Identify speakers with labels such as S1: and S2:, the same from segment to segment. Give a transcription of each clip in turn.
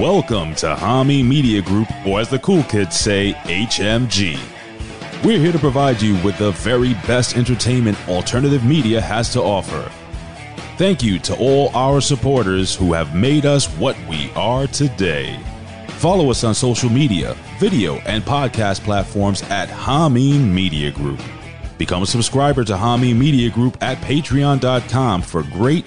S1: Welcome to Hameen Media Group, or as the cool kids say, HMG. We're here to provide you with the very best entertainment alternative media has to offer. Thank you to all our supporters who have made us what we are today. Follow us on social media, video, and podcast platforms at Hameen Media Group. Become a subscriber to Hameen Media Group at patreon.com for great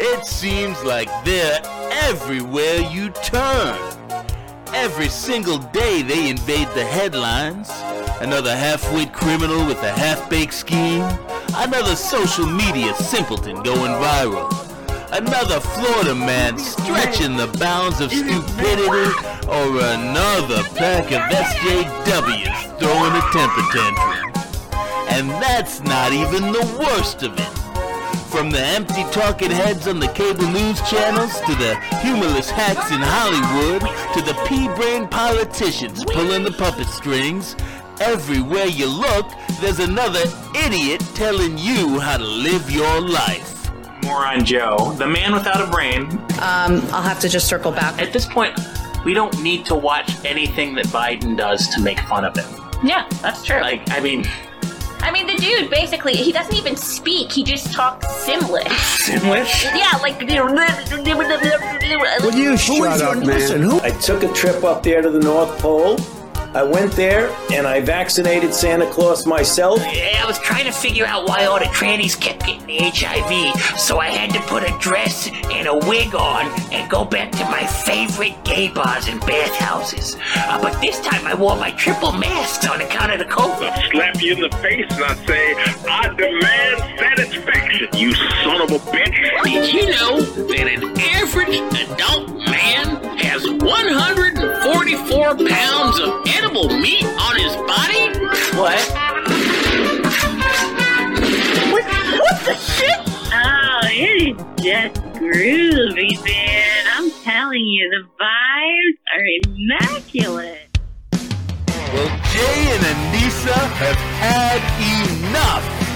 S2: It seems like they're everywhere you turn. Every single day they invade the headlines. Another half-wit criminal with a half-baked scheme. Another social media simpleton going viral. Another Florida man stretching the bounds of stupidity. Or another pack of SJWs throwing a temper tantrum. And that's not even the worst of it. From the empty talking heads on the cable news channels to the humorless hacks in Hollywood to the pea-brain politicians pulling the puppet strings, everywhere you look, there's another idiot telling you how to live your life.
S3: Moron Joe, the man without a brain.
S4: Um, I'll have to just circle back.
S3: At this point, we don't need to watch anything that Biden does to make fun of him.
S5: Yeah, that's true.
S3: Like, I mean,
S5: I mean, the dude basically he doesn't even speak. He just talks Simlish.
S3: Simlish?
S5: Yeah, like.
S6: Will you shut up, man?
S7: I took a trip up there to the North Pole. I went there and I vaccinated Santa Claus myself.
S8: I was trying to figure out why all the trannies kept getting the HIV, so I had to put a dress and a wig on and go back to my favorite gay bars and bathhouses. Uh, but this time I wore my triple mask on account of the COVID.
S9: slap you in the face and I say, I demand satisfaction, you son of a bitch.
S8: Did you know that an average adult man has 144 pounds of edible meat on his body?
S3: What?
S5: What the shit?
S10: Oh, it is just groovy, man. I'm telling you, the vibes are immaculate.
S2: Well, Jay and Anissa have had enough.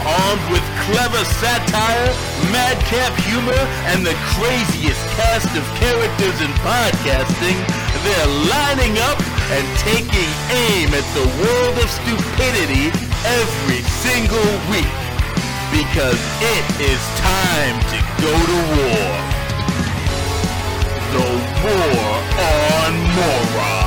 S2: Armed with clever satire, madcap humor, and the craziest cast of characters in podcasting, they're lining up and taking aim at the world of stupidity every single week. Because it is time to go to war. The War on Morons.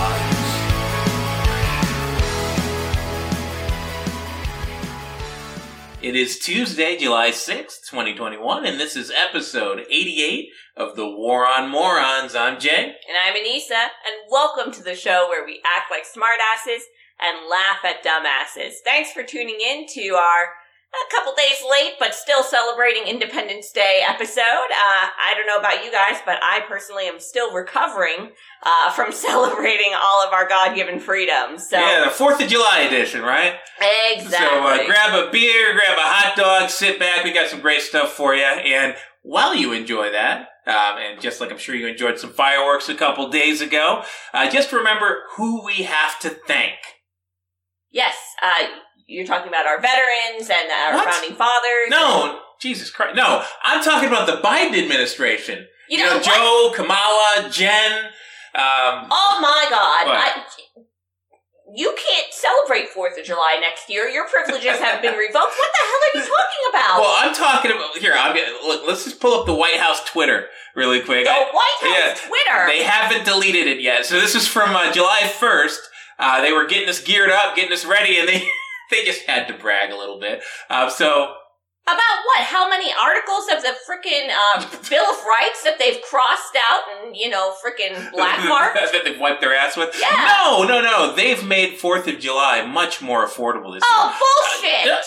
S11: It is Tuesday, July 6th, 2021, and this is episode 88 of The War on Morons. I'm Jay.
S5: And I'm Anissa, and welcome to the show where we act like smartasses and laugh at dumbasses. Thanks for tuning in to our a couple days late, but still celebrating Independence Day episode. Uh, I don't know about you guys, but I personally am still recovering uh, from celebrating all of our God given freedoms. So
S11: Yeah, the Fourth of July edition, right?
S5: exactly.
S11: So uh, grab a beer, grab a hot dog, sit back. We got some great stuff for you. And while you enjoy that, um, and just like I'm sure you enjoyed some fireworks a couple days ago, uh, just remember who we have to thank.
S5: yes, uh, you're talking about our veterans and our
S11: What?
S5: founding fathers.
S11: No, Jesus Christ. No, I'm talking about the Biden administration.
S5: You know what?
S11: Joe, Kamala, Jen. Um,
S5: Oh my God! I, you can't celebrate Fourth of July next year. Your privileges have been revoked. What the hell are you talking about?
S11: well, I'm talking about here. I'm gonna, look. Let's just pull up the White House Twitter really quick.
S5: the White House
S11: yeah,
S5: Twitter.
S11: They haven't deleted it yet. So this is from uh, July 1st. Uh, they were getting us geared up, getting us ready, and they they just had to brag a little bit. Uh, so
S5: About what? How many articles of the frickin' uh, Bill of Rights that they've crossed out and, you know, frickin' black marked?
S11: that they've wiped their ass with.
S5: Yeah.
S11: No, no, no. They've made Fourth of July much more affordable this year.
S5: oh, bullshit!
S11: Uh,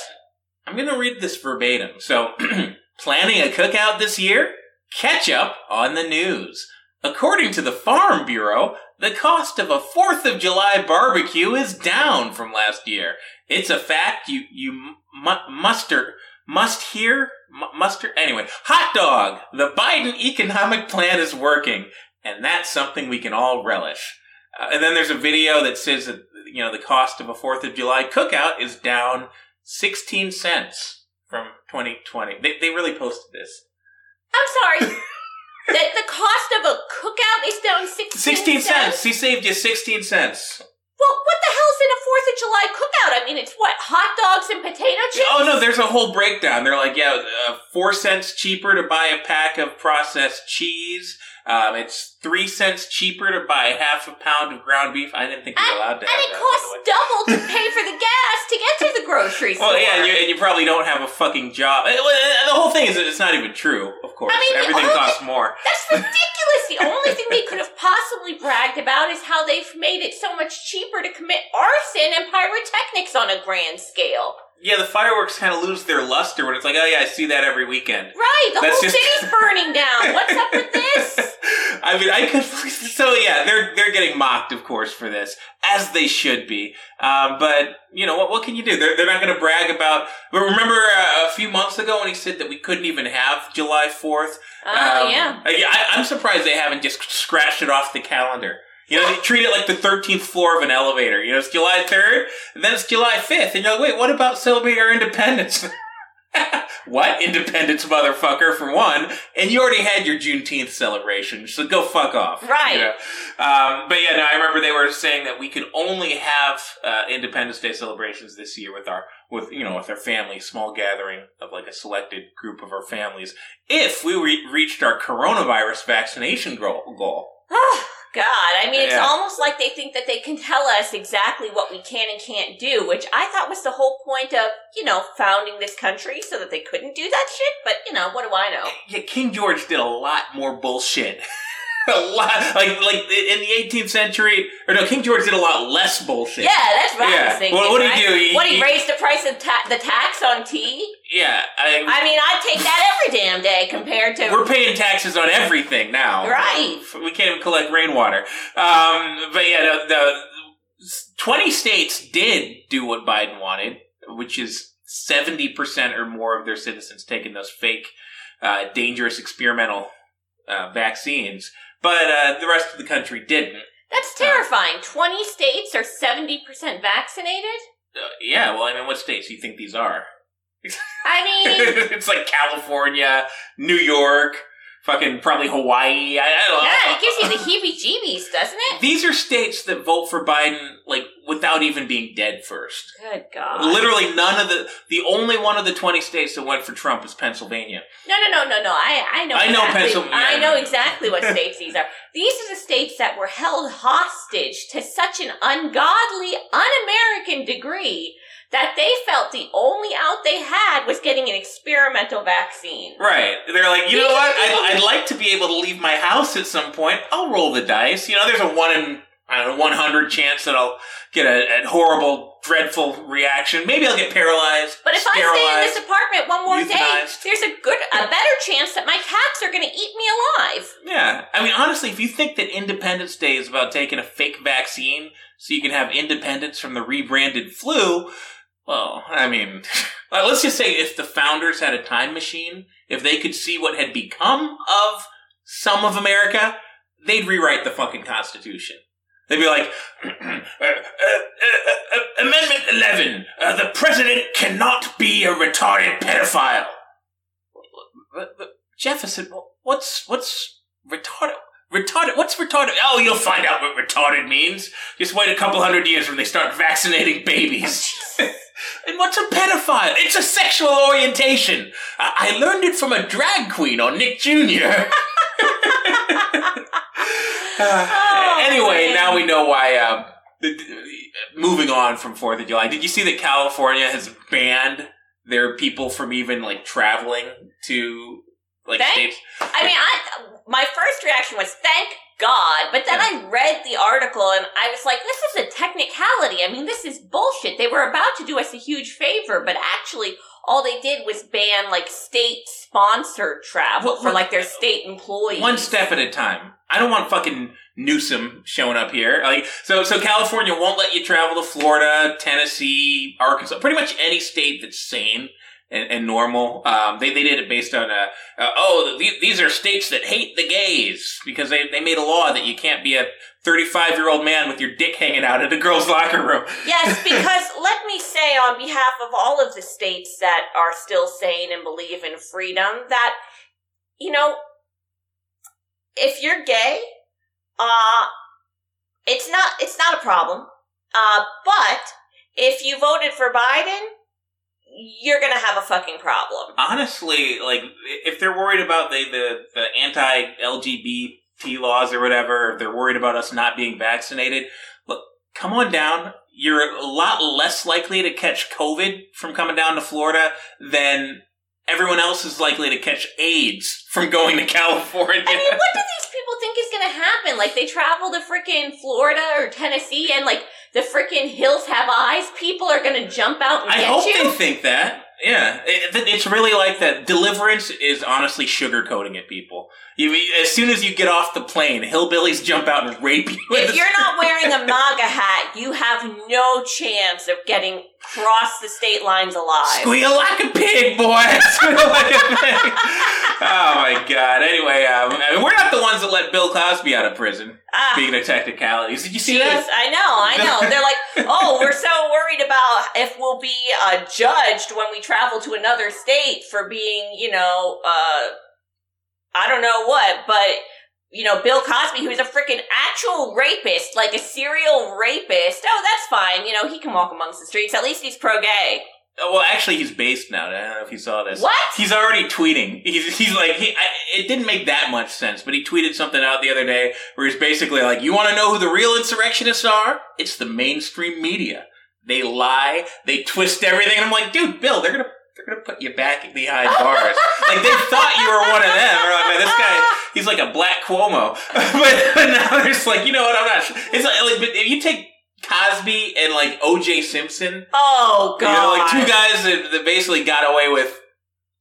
S11: I'm going to read this verbatim. So, planning a cookout this year? Catch up on the news. According to the Farm Bureau, the cost of a 4th of July barbecue is down from last year. It's a fact you, you mu- muster, must hear, mu- muster, anyway. Hot dog! The Biden economic plan is working, and that's something we can all relish. Uh, and then there's a video that says that, you know, the cost of a 4th of July cookout is down 16 cents from 2020. They, they really posted this.
S5: I'm sorry. that the cost of a cookout is down 16,
S11: 16 cents. He saved you 16 cents.
S5: Well, what the hell's in a 4th of July cookout? I mean, it's what? Hot dogs and potato chips?
S11: Oh no, there's a whole breakdown. They're like, yeah, uh, four cents cheaper to buy a pack of processed cheese. Um, it's three cents cheaper to buy half a pound of ground beef. I didn't think you were allowed to
S5: And
S11: have
S5: it costs double to pay for the gas to get to the grocery store.
S11: Well, yeah, and you, and you probably don't have a fucking job. Eh, eh, The whole thing is that it's not even true. Of course,
S5: I mean,
S11: everything
S5: only-
S11: costs more.
S5: That's ridiculous. The only thing they could have possibly bragged about is how they've made it so much cheaper to commit arson and pyrotechnics on a grand scale.
S11: Yeah, the fireworks kind of lose their luster when it's like, oh yeah, I see that every weekend.
S5: Right, the
S11: That's
S5: whole
S11: just-
S5: city's burning down. What's up with this?
S11: I mean, I could. So yeah, they're they're getting mocked, of course, for this, as they should be. Um, but you know what? What can you do? They're they're not going to brag about. But remember uh, a few months ago when he said that we couldn't even have July Fourth.
S5: Oh, yeah.
S11: I, I'm surprised they haven't just scratched it off the calendar. You know, they treat it like the 13th floor of an elevator. You know, it's July 3rd, and then it's July 5th, and you're like, wait, what about celebrating our independence? what? Independence, motherfucker, for one. And you already had your Juneteenth celebration, so go fuck off.
S5: Right.
S11: You know? um, but yeah, no, I remember they were saying that we could only have uh, Independence Day celebrations this year with our, with, you know, with our family, small gathering of like a selected group of our families, if we re- reached our coronavirus vaccination goal. goal.
S5: God. I mean, it's
S11: Yeah.
S5: almost like they think that they can tell us exactly what we can and can't do, which I thought was the whole point of, you know, founding this country so that they couldn't do that shit. But, you know, what do I know?
S11: Yeah, King George did a lot more bullshit. a lot, like like in the 18th century, or no, King George did a lot less bullshit.
S5: Yeah, that's what I
S11: Yeah.
S5: was thinking.
S11: Well, what did
S5: right?
S11: he do? He-
S5: what, he,
S11: he-
S5: raised the price of ta- the tax on tea?
S11: yeah. I,
S5: I mean, I'd take that every damn day compared to.
S11: we're paying taxes on everything now.
S5: Right.
S11: We can't even collect rainwater. Um, but yeah, the, the 20 states did do what Biden wanted, which is 70% or more of their citizens taking those fake, uh, dangerous experimental uh, vaccines. But uh, the rest of the country didn't.
S5: That's terrifying. 20 states are 70% vaccinated?
S11: Uh, yeah, well, I mean, what states do you think these are?
S5: I mean,
S11: it's like California, New York, fucking probably Hawaii. I, I don't know.
S5: yeah, it gives you the heebie jeebies, doesn't it?
S11: These are states that vote for Biden like without even being dead first.
S5: Good God.
S11: Literally none of the the only one of the 20 states that went for Trump is Pennsylvania.
S5: No, no, no, no, no. I, I know.
S11: I know
S5: exactly,
S11: Pennsylvania.
S5: I know exactly what states these are. These are the states that were held hostage to such an ungodly, un-American degree that they felt the only out they had was getting an experimental vaccine.
S11: Right. They're like, you know what? I'd, I'd like to be able to leave my house at some point. I'll roll the dice. You know, there's a one in, I don't know, 100 chance that I'll get a, a horrible dreadful reaction. Maybe I'll get paralyzed.
S5: But if I stay in this apartment one more day, there's a good, a better chance that my cats are going to eat me alive.
S11: Yeah. I mean, honestly, if you think that Independence Day is about taking a fake vaccine so you can have independence from the rebranded flu, well, I mean, let's just say if the founders had a time machine, if they could see what had become of some of America, they'd rewrite the fucking Constitution. They'd be like, uh, uh, uh, uh, Amendment 11, uh, the president cannot be a retarded pedophile. But, but Jefferson, what's what's retarded? Retarded? What's retarded? Oh, you'll find out what retarded means. Just wait a couple hundred years when they start vaccinating babies. and what's a pedophile? It's a sexual orientation. I, I learned it from a drag queen on Nick Jr. Uh, anyway, now we know why. Um, the, the- moving on from Fourth of July, did you see that California has banned their people from even like traveling to like
S5: Thank-
S11: states?
S5: I mean, I my first reaction was thank God, but then I read the article and I was like, this is a technicality. I mean, this is bullshit. They were about to do us a huge favor, but actually, all they did was ban like state sponsored travel
S11: What-
S5: for like their state employees.
S11: One step at a time. I don't want fucking Newsom showing up here. Like, so, so California won't let you travel to Florida, Tennessee, Arkansas, pretty much any state that's sane and, and normal. Um, they, they did it based on, uh, uh, oh, these, these are states that hate the gays because they, they made a law that you can't be a 35 year old man with your dick hanging out in a girl's locker room.
S5: Yes, because let me say on behalf of all of the states that are still sane and believe in freedom that, you know, if you're gay, uh, it's not, it's not a problem. Uh, but if you voted for Biden, you're gonna have a fucking problem.
S11: honestly, like if they're worried about the the, the anti LGBT laws or whatever, if they're worried about us not being vaccinated, look, come on down. You're a lot less likely to catch COVID from coming down to Florida than everyone else is likely to catch AIDS from going to California.
S5: I mean, what do these people think is gonna happen? Like they travel to freaking Florida or Tennessee and like the freaking hills have eyes, people are gonna jump out and
S11: I
S5: get
S11: hope
S5: you?
S11: they think that. Yeah, it, it- it's really like that. Deliverance is honestly sugarcoating it, people. You, as soon as you get off the plane, hillbillies jump out and rape you.
S5: If you're not wearing a MAGA hat, you have no chance of getting across the state lines alive.
S11: Squeal like a pig, boy. Squeal like a pig. Oh my god. Anyway, um, I mean, we're not the ones that let Bill Cosby out of prison.
S5: Ah.
S11: Speaking of technicalities, did you see
S5: Jeez,
S11: that?
S5: I know, I know. They're like, oh, we're so worried about if we'll be uh, judged when we travel to another state for being, you know, uh, I don't know what, but you know, Bill Cosby, who's a freaking actual rapist, like a serial rapist. Oh, that's fine. You know, he can walk amongst the streets. At least he's pro-gay.
S11: Oh, Well, actually, he's based now. I don't know if you saw this.
S5: What?
S11: He's already tweeting. He's, he's like, he, I, it didn't make that much sense, but he tweeted something out the other day where he's basically like, you want to know who the real insurrectionists are? It's the mainstream media. They lie, they twist everything. And I'm like, dude, Bill, they're gonna, they're gonna put you back behind bars. like, they thought you were one of them. Or like, man, this guy, he's like a black Cuomo. but, but now they're just like, you know what, I'm not sure. It's like, like but if you take Cosby and like OJ Simpson,
S5: Oh, god!
S11: you know, like two guys that, that basically got away with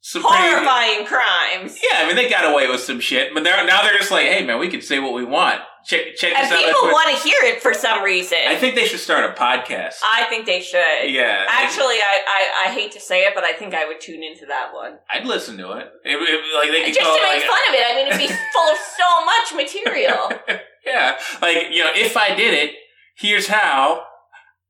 S11: some pretty-
S5: Horrifying crimes.
S11: yeah, I mean they got away with some shit, but they're, now they're just like, hey man, we can say what we want. Check check
S5: And
S11: this out. on
S5: people want to hear it for some reason.
S11: I think they should start a podcast.
S5: I think they should.
S11: Yeah,
S5: Actually, I, I, I hate to say it, but I think I would tune into that one.
S11: I'd listen to it. It- it- like they could
S5: Just to make
S11: like,
S5: fun of it. I mean, it'd be full of so much material.
S11: yeah, like you know, if I did it, here's how.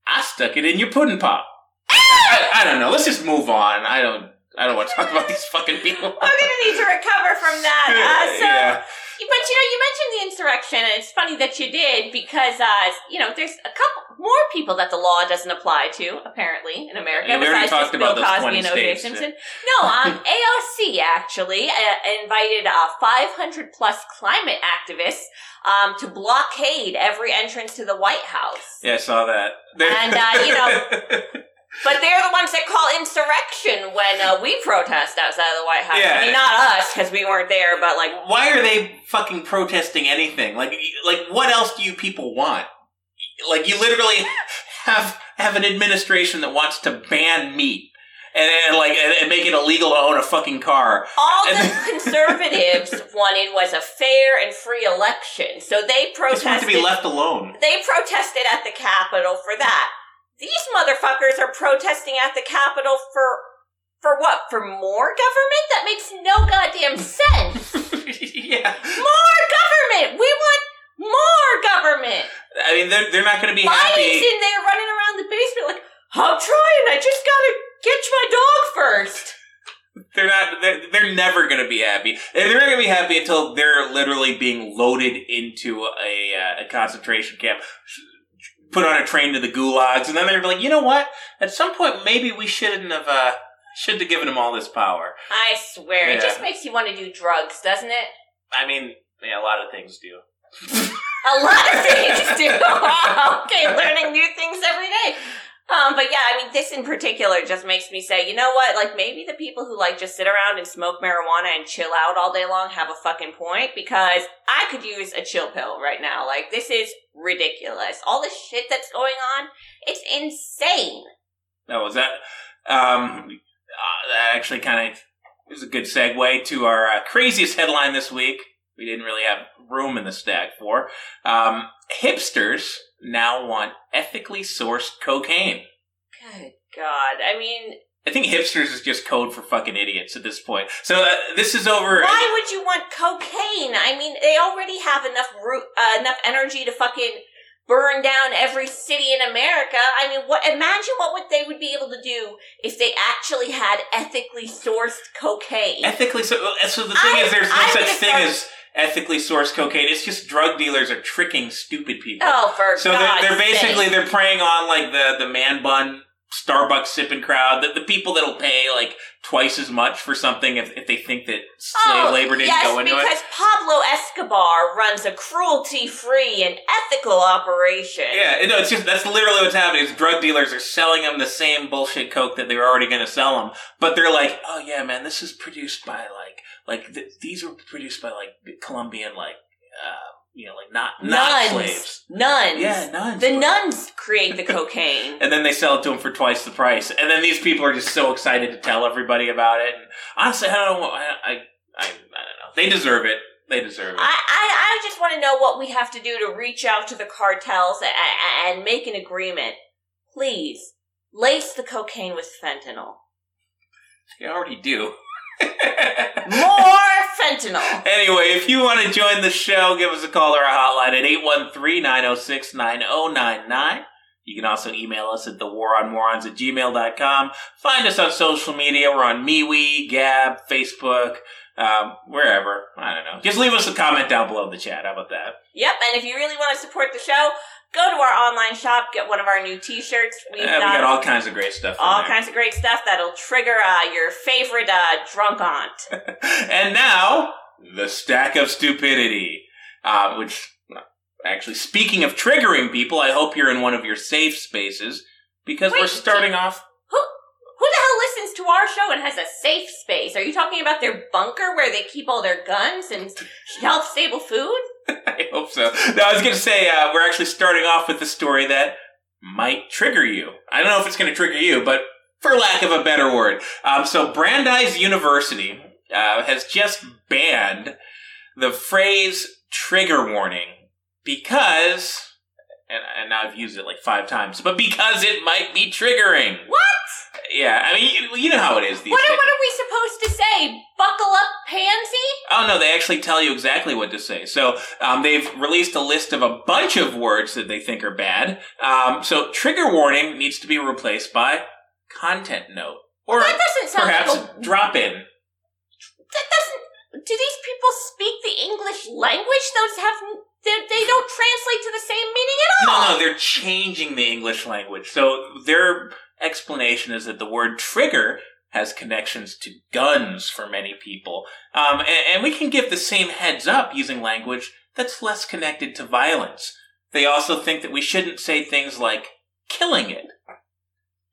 S11: I stuck it in your pudding pop. I, I don't know. Let's just move on. I don't. I don't want to talk about these fucking people.
S5: We're gonna need to recover from that. Uh, so,
S11: yeah.
S5: But you know, you mentioned the insurrection, and it's funny that you did because, uh, you know, there's a couple more people that the law doesn't apply to, apparently, in America,
S11: Yeah, we already
S5: besides
S11: talked
S5: just Bill
S11: about those
S5: Cosby
S11: 20
S5: and O.J.
S11: states,
S5: Simpson. No, um, AOC actually uh, invited uh, 500 plus climate activists um, to blockade every entrance to the White House.
S11: Yeah, I saw that.
S5: And, uh, you know, But they're the ones that call insurrection when uh, we protest outside of the White House.
S11: Yeah.
S5: I mean, not us because we weren't there, but like,
S11: why are they fucking protesting anything? Like, like what else do you people want? Like, you literally have have an administration that wants to ban meat and, and like and, and make it illegal to own a fucking car.
S5: All
S11: And
S5: the
S11: then-
S5: conservatives wanted was a fair and free election, so they
S11: just want
S5: protested.
S11: to be left alone.
S5: They protested at the Capitol for that. These motherfuckers are protesting at the Capitol for for what? For more government? That makes no goddamn sense.
S11: yeah.
S5: More government. We want more government.
S11: I mean, they're, they're not going to be
S5: Biden's
S11: happy.
S5: in there running around the basement like, I'm trying. I just gotta catch my dog first.
S11: They're not. They're, they're never going to be happy. They're not going to be happy until they're literally being loaded into a, uh, a concentration camp, put on a train to the gulags, and then they're like, you know what? At some point, maybe we shouldn't have. Uh, shouldn't have given them all this power.
S5: I swear, it just makes you want to do drugs, doesn't it?
S11: I mean, yeah, a lot of things do.
S5: A lot of things do. okay, learning new things every day. Um, but yeah, I mean, this in particular just makes me say, you know what? Like, maybe the people who like just sit around and smoke marijuana and chill out all day long have a fucking point because I could use a chill pill right now. Like, this is ridiculous. All the shit that's going on, it's insane.
S11: That was that. Um, uh, that actually kind of is a good segue to our uh, craziest headline this week. We didn't really have room in the stack for. Um, hipsters now want ethically sourced cocaine.
S5: Good God. I mean,
S11: I think hipsters is just code for fucking idiots at this point. So uh, this is over.
S5: Why would you want cocaine? I mean, they already have enough root, uh, enough energy to fucking burn down every city in America. I mean, what? Imagine what would they would be able to do if they actually had ethically sourced cocaine.
S11: ethically so. So the thing
S5: I-
S11: is, there's no
S5: I'm
S11: such thing as ethically sourced cocaine. It's just drug dealers are tricking stupid people.
S5: Oh, for
S11: so
S5: God's
S11: they're, they're basically
S5: sake.
S11: they're preying on like the the man bun Starbucks sipping crowd, the, the people that'll pay like twice as much for something if, if they think that slave
S5: Oh,
S11: labor didn't
S5: yes,
S11: go into
S5: because
S11: it.
S5: Because Pablo Escobar runs a cruelty-free and ethical operation.
S11: Yeah, no, it's just that's literally what's happening. Is drug dealers are selling them the same bullshit coke that they were already going to sell them, but they're like, oh yeah, man, this is produced by like like th- these were produced by like Colombian like uh, you know like not not
S5: nuns,
S11: slaves.
S5: nuns.
S11: Yeah, nuns,
S5: The
S11: bro.
S5: nuns create the cocaine.
S11: and then they sell it to them for twice the price. And then these people are just so excited to tell everybody about it. And honestly, I don't know. I, I, I, I don't know. They deserve it. They deserve it.
S5: I, I, I just want to know what we have to do to reach out to the cartels and, and make an agreement. Please, lace the cocaine with fentanyl.
S11: They already do.
S5: More fentanyl.
S11: Anyway, if you want to join the show, give us a call or a hotline at 813-906-9099. You can also email us at thewaronmorons at gmail.com. Find us on social media. We're on MeWe, Gab, Facebook, um, wherever. I don't know. Just leave us a comment down below in the chat. How about that?
S5: Yep, and if you really want to support the show, go to our online shop, get one of our new t-shirts. We've
S11: Uh, we got all kinds of great stuff.
S5: all
S11: there.
S5: kinds of great stuff that'll trigger uh, your favorite uh, drunk aunt.
S11: And now, the stack of stupidity. Uh, which, actually, speaking of triggering people, I hope you're in one of your safe spaces because we're
S5: Wait,
S11: starting off.
S5: Who who the hell listens to our show and has a safe space? Are you talking about their bunker where they keep all their guns and shelf stable food?
S11: No, I was going to say uh, we're actually starting off with a story that might trigger you. I don't know if it's going to trigger you, but for lack of a better word, um, so Brandeis University uh, has just banned the phrase "trigger warning" because, and, and now I've used it like five times, but because it might be triggering.
S5: What?
S11: Yeah, I mean, you, you know how it is these
S5: What
S11: days.
S5: what are we supposed to say? Buckle up, pansy?
S11: Oh no, they actually tell you exactly what to say. So um, they've released a list of a bunch of words that they think are bad. Um, so trigger warning needs to be replaced by content note, or
S5: That doesn't sound
S11: perhaps
S5: like a-
S11: drop in.
S5: That doesn't. Do these people speak the English language? Those have. They, they don't translate to the same meaning at all.
S11: No, no, they're changing the English language. So their explanation is that the word trigger has connections to guns for many people. Um, and, and we can give the same heads up using language that's less connected to violence. They also think that we shouldn't say things like killing it.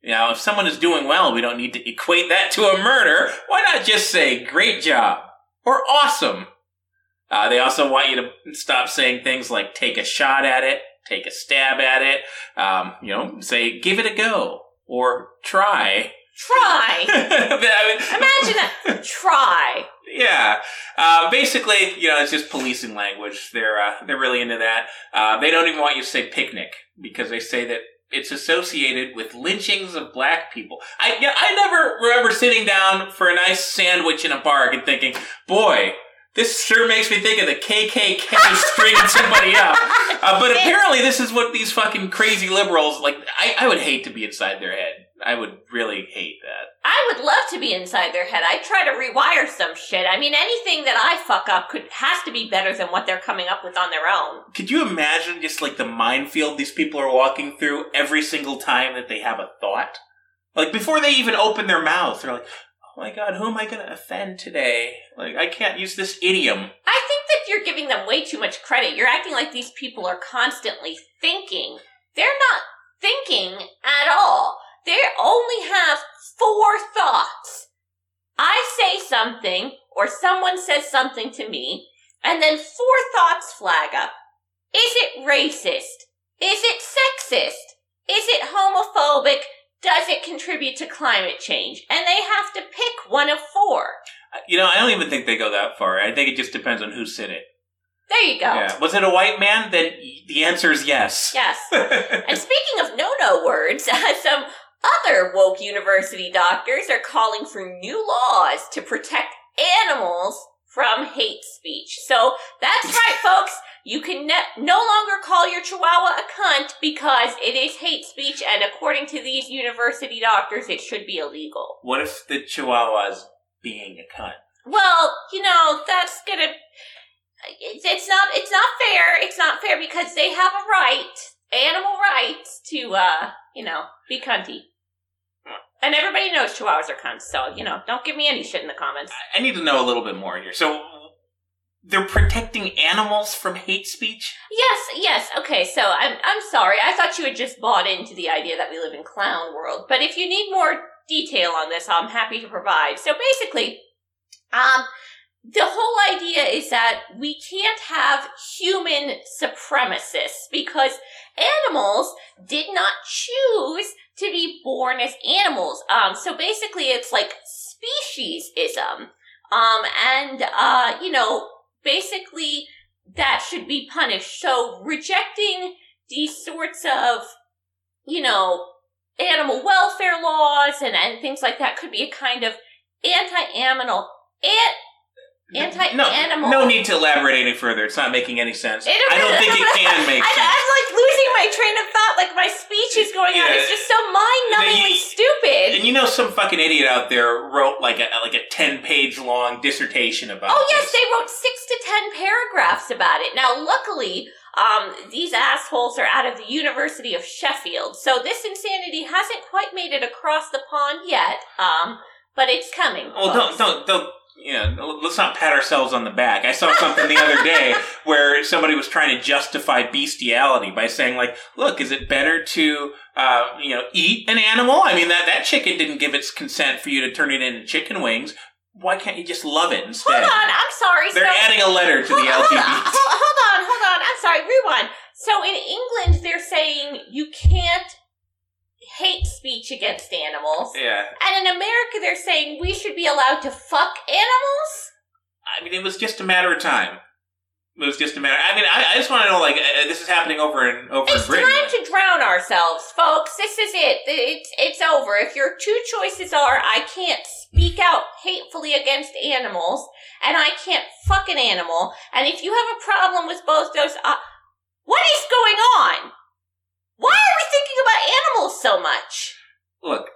S11: You know, if someone is doing well, we don't need to equate that to a murder. Why not just say great job or awesome? Uh, they also want you to stop saying things like take a shot at it, take a stab at it. Um, you know, say give it a go or try.
S5: Try. Imagine that. Try.
S11: Yeah. Uh, basically, you know, it's just policing language. They're uh, they're really into that. Uh, they don't even want you to say picnic because they say that it's associated with lynchings of black people. I yeah, I never remember sitting down for a nice sandwich in a park and thinking, boy. This sure makes me think of the KKK stringing somebody up. Uh, but apparently, this is what these fucking crazy liberals like. I, I would hate to be inside their head. I would really hate that.
S5: I would love to be inside their head. I'd try to rewire some shit. I mean, anything that I fuck up could has to be better than what they're coming up with on their own.
S11: Could you imagine just like the minefield these people are walking through every single time that they have a thought? Like before they even open their mouth, they're like, "Oh Oh my god, who am I going to offend today? Like I can't use this idiom."
S5: I think that you're giving them way too much credit. You're acting like these people are constantly thinking. They're not thinking at all. They only have four thoughts. I say something, or someone says something to me, and then four thoughts flag up. Is it racist? Is it sexist? Is it homophobic? Does it contribute to climate change? And they have to pick one of four.
S11: Uh, you know, I don't even think they go that far. I think it just depends on who said it.
S5: There you go.
S11: Yeah. Was it a white man? Then the answer is yes.
S5: Yes. and speaking of no-no words, some other woke university doctors are calling for new laws to protect animals from hate speech. So that's right, folks. You can ne- no longer call your chihuahua a cunt because it is hate speech, and according to these university doctors, it should be illegal.
S11: What if the chihuahua's being a cunt?
S5: Well, you know, that's gonna. It's, it's not. It's not fair. It's not fair because they have a right, animal rights, to uh, you know, be cunty. And everybody knows chihuahuas are cunts, so you know, don't give me any shit in the comments.
S11: I need to know a little bit more here. So they're protecting animals from hate speech?
S5: Yes, yes. Okay, so I'm I'm sorry. I thought you had just bought into the idea that we live in clown world. But if you need more detail on this, I'm happy to provide. So basically, um the whole idea is that we can't have human supremacists because animals did not choose to be born as animals. Um, so basically, it's like speciesism. Um, and uh, you know, basically, that should be punished. So rejecting these sorts of, you know, animal welfare laws and, and things like that could be a kind of anti-animal, anti-animal.
S11: No, no need to elaborate any further. It's not making any sense.
S5: It
S11: I don't think it can make
S5: I,
S11: sense.
S5: I'm like losing my train of thought. Like my speech is going on.
S11: Yeah.
S5: It's just so mind-numbingly stupid.
S11: And you know, some fucking idiot out there wrote like a like a ten page long dissertation about.
S5: Oh yes,
S11: this.
S5: they wrote six to ten paragraphs about it. Now, luckily, um, these assholes are out of the University of Sheffield, so this insanity hasn't quite made it across the pond yet. Um, but it's coming.
S11: Well, don't don't don't. Yeah, let's not pat ourselves on the back. I saw something the other day where somebody was trying to justify bestiality by saying, like, look, is it better to, uh, you know, eat an animal? I mean, that, that chicken didn't give its consent for you to turn it into chicken wings. Why can't you just love it instead?
S5: Hold on, I'm sorry.
S11: They're
S5: so-
S11: adding a letter to the
S5: hold, hold on, hold, hold on, hold on. I'm sorry. Rewind. So in England, they're saying you can't hate speech against animals.
S11: Yeah.
S5: And in America, they're saying we should be allowed to fuck animals?
S11: I mean, it was just a matter of time. It was just a matter. I mean, I, I just want to know, like, uh, this is happening over in over
S5: It's
S11: in Britain.
S5: time to drown ourselves, folks. This is it. It's, it's over. If your two choices are I can't speak out hatefully against animals and I can't fuck an animal, and if you have a problem with both those, uh, what is going on? Why are we thinking about animals so much?
S11: Look,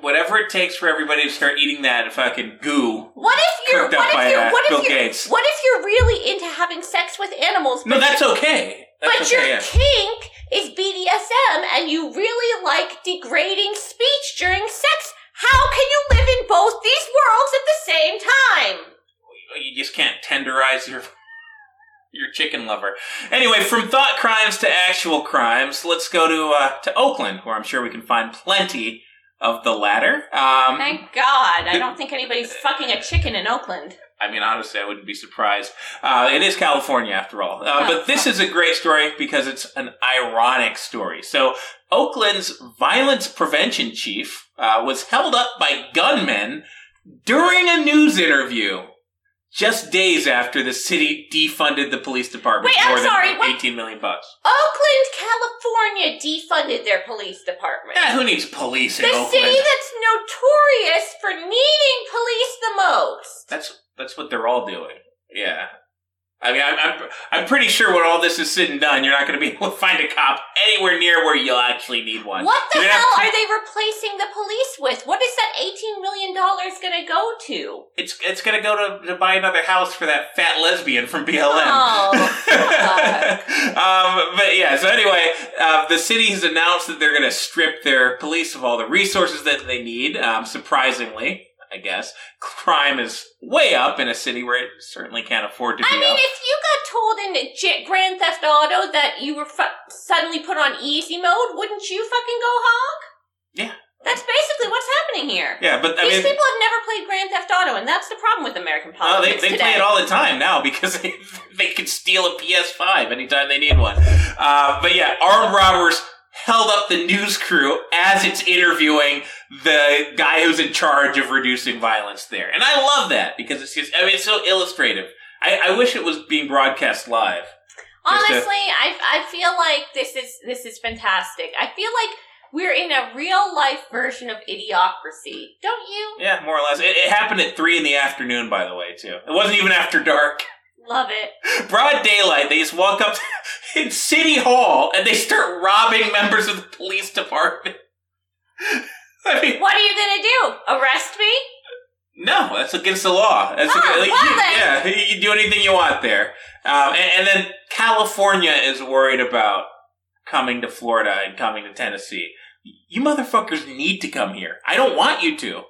S11: whatever it takes for everybody to start eating that fucking goo.
S5: What if you're
S11: Cooked up
S5: what if
S11: by,
S5: you're
S11: uh,
S5: what
S11: Bill
S5: if you're
S11: Gates.
S5: what if you're really into having sex with animals?
S11: No, that's okay. That's
S5: but
S11: okay,
S5: your
S11: yeah.
S5: kink is BDSM and you really like degrading speech during sex. How can you live in both these worlds at the same time?
S11: You just can't tenderize your your chicken lover. Anyway, from thought crimes to actual crimes, let's go to uh, to Oakland, where I'm sure we can find plenty of the latter. Um,
S5: Thank God. I don't think anybody's fucking a chicken in Oakland.
S11: I mean, honestly, I wouldn't be surprised. Uh, it is California after all. Uh, but this is a great story because it's an ironic story. So, Oakland's violence prevention chief uh, was held up by gunmen during a news interview. Just days after the city defunded the police department,
S5: Wait, I'm sorry, what-
S11: 18 million bucks.
S5: Oakland, California defunded their police department.
S11: Yeah, who needs police in Oakland?
S5: the city that's notorious for needing police the most.
S11: That's that's what they're all doing. Yeah. I mean, I'm, I'm, I'm pretty sure when all this is said and done, you're not going to be able to find a cop anywhere near where you'll actually need one.
S5: What the
S11: You're
S5: hell are they replacing the police with? What is that $18 million going to go to?
S11: It's it's going to go to to buy another house for that fat lesbian from BLM.
S5: Oh,
S11: um, but yeah, so anyway, uh, the city has announced that they're going to strip their police of all the resources that they need. Um, surprisingly, I guess crime is way up in a city where it certainly can't afford to be
S5: I mean,
S11: up.
S5: if you got told in Grand Theft Auto that you were fu- suddenly put on easy mode, wouldn't you fucking go hog?
S11: Yeah.
S5: That's basically what's happening here.
S11: Yeah, but I
S5: These
S11: mean,
S5: people have never played Grand Theft Auto, and that's the problem with American
S11: Oh, they, they
S5: today.
S11: play it all the time now because they, they can steal a PS5 anytime they need one. Uh, but yeah, armed robbers held up the news crew as it's interviewing the guy who's in charge of reducing violence there. And I love that because it's just, I mean, it's so illustrative. I, I wish it was being broadcast live. Just to-
S5: Honestly, I I feel like this is this is fantastic. I feel like we're in a real life version of idiocracy, don't you?
S11: yeah, more or less. It, it happened at three in the afternoon, by the way, too. It wasn't even after dark.
S5: Love it.
S11: broad daylight, they just walk up in City Hall and they start robbing members of the police department. I mean,
S5: What are you gonna do? Arrest me?
S11: no, that's against the law. That's
S5: Oh,
S11: like,
S5: well
S11: you, yeah, you can do anything you want there. Um, and, and then California is worried about coming to Florida and coming to Tennessee. You motherfuckers need to come here. I don't want you to.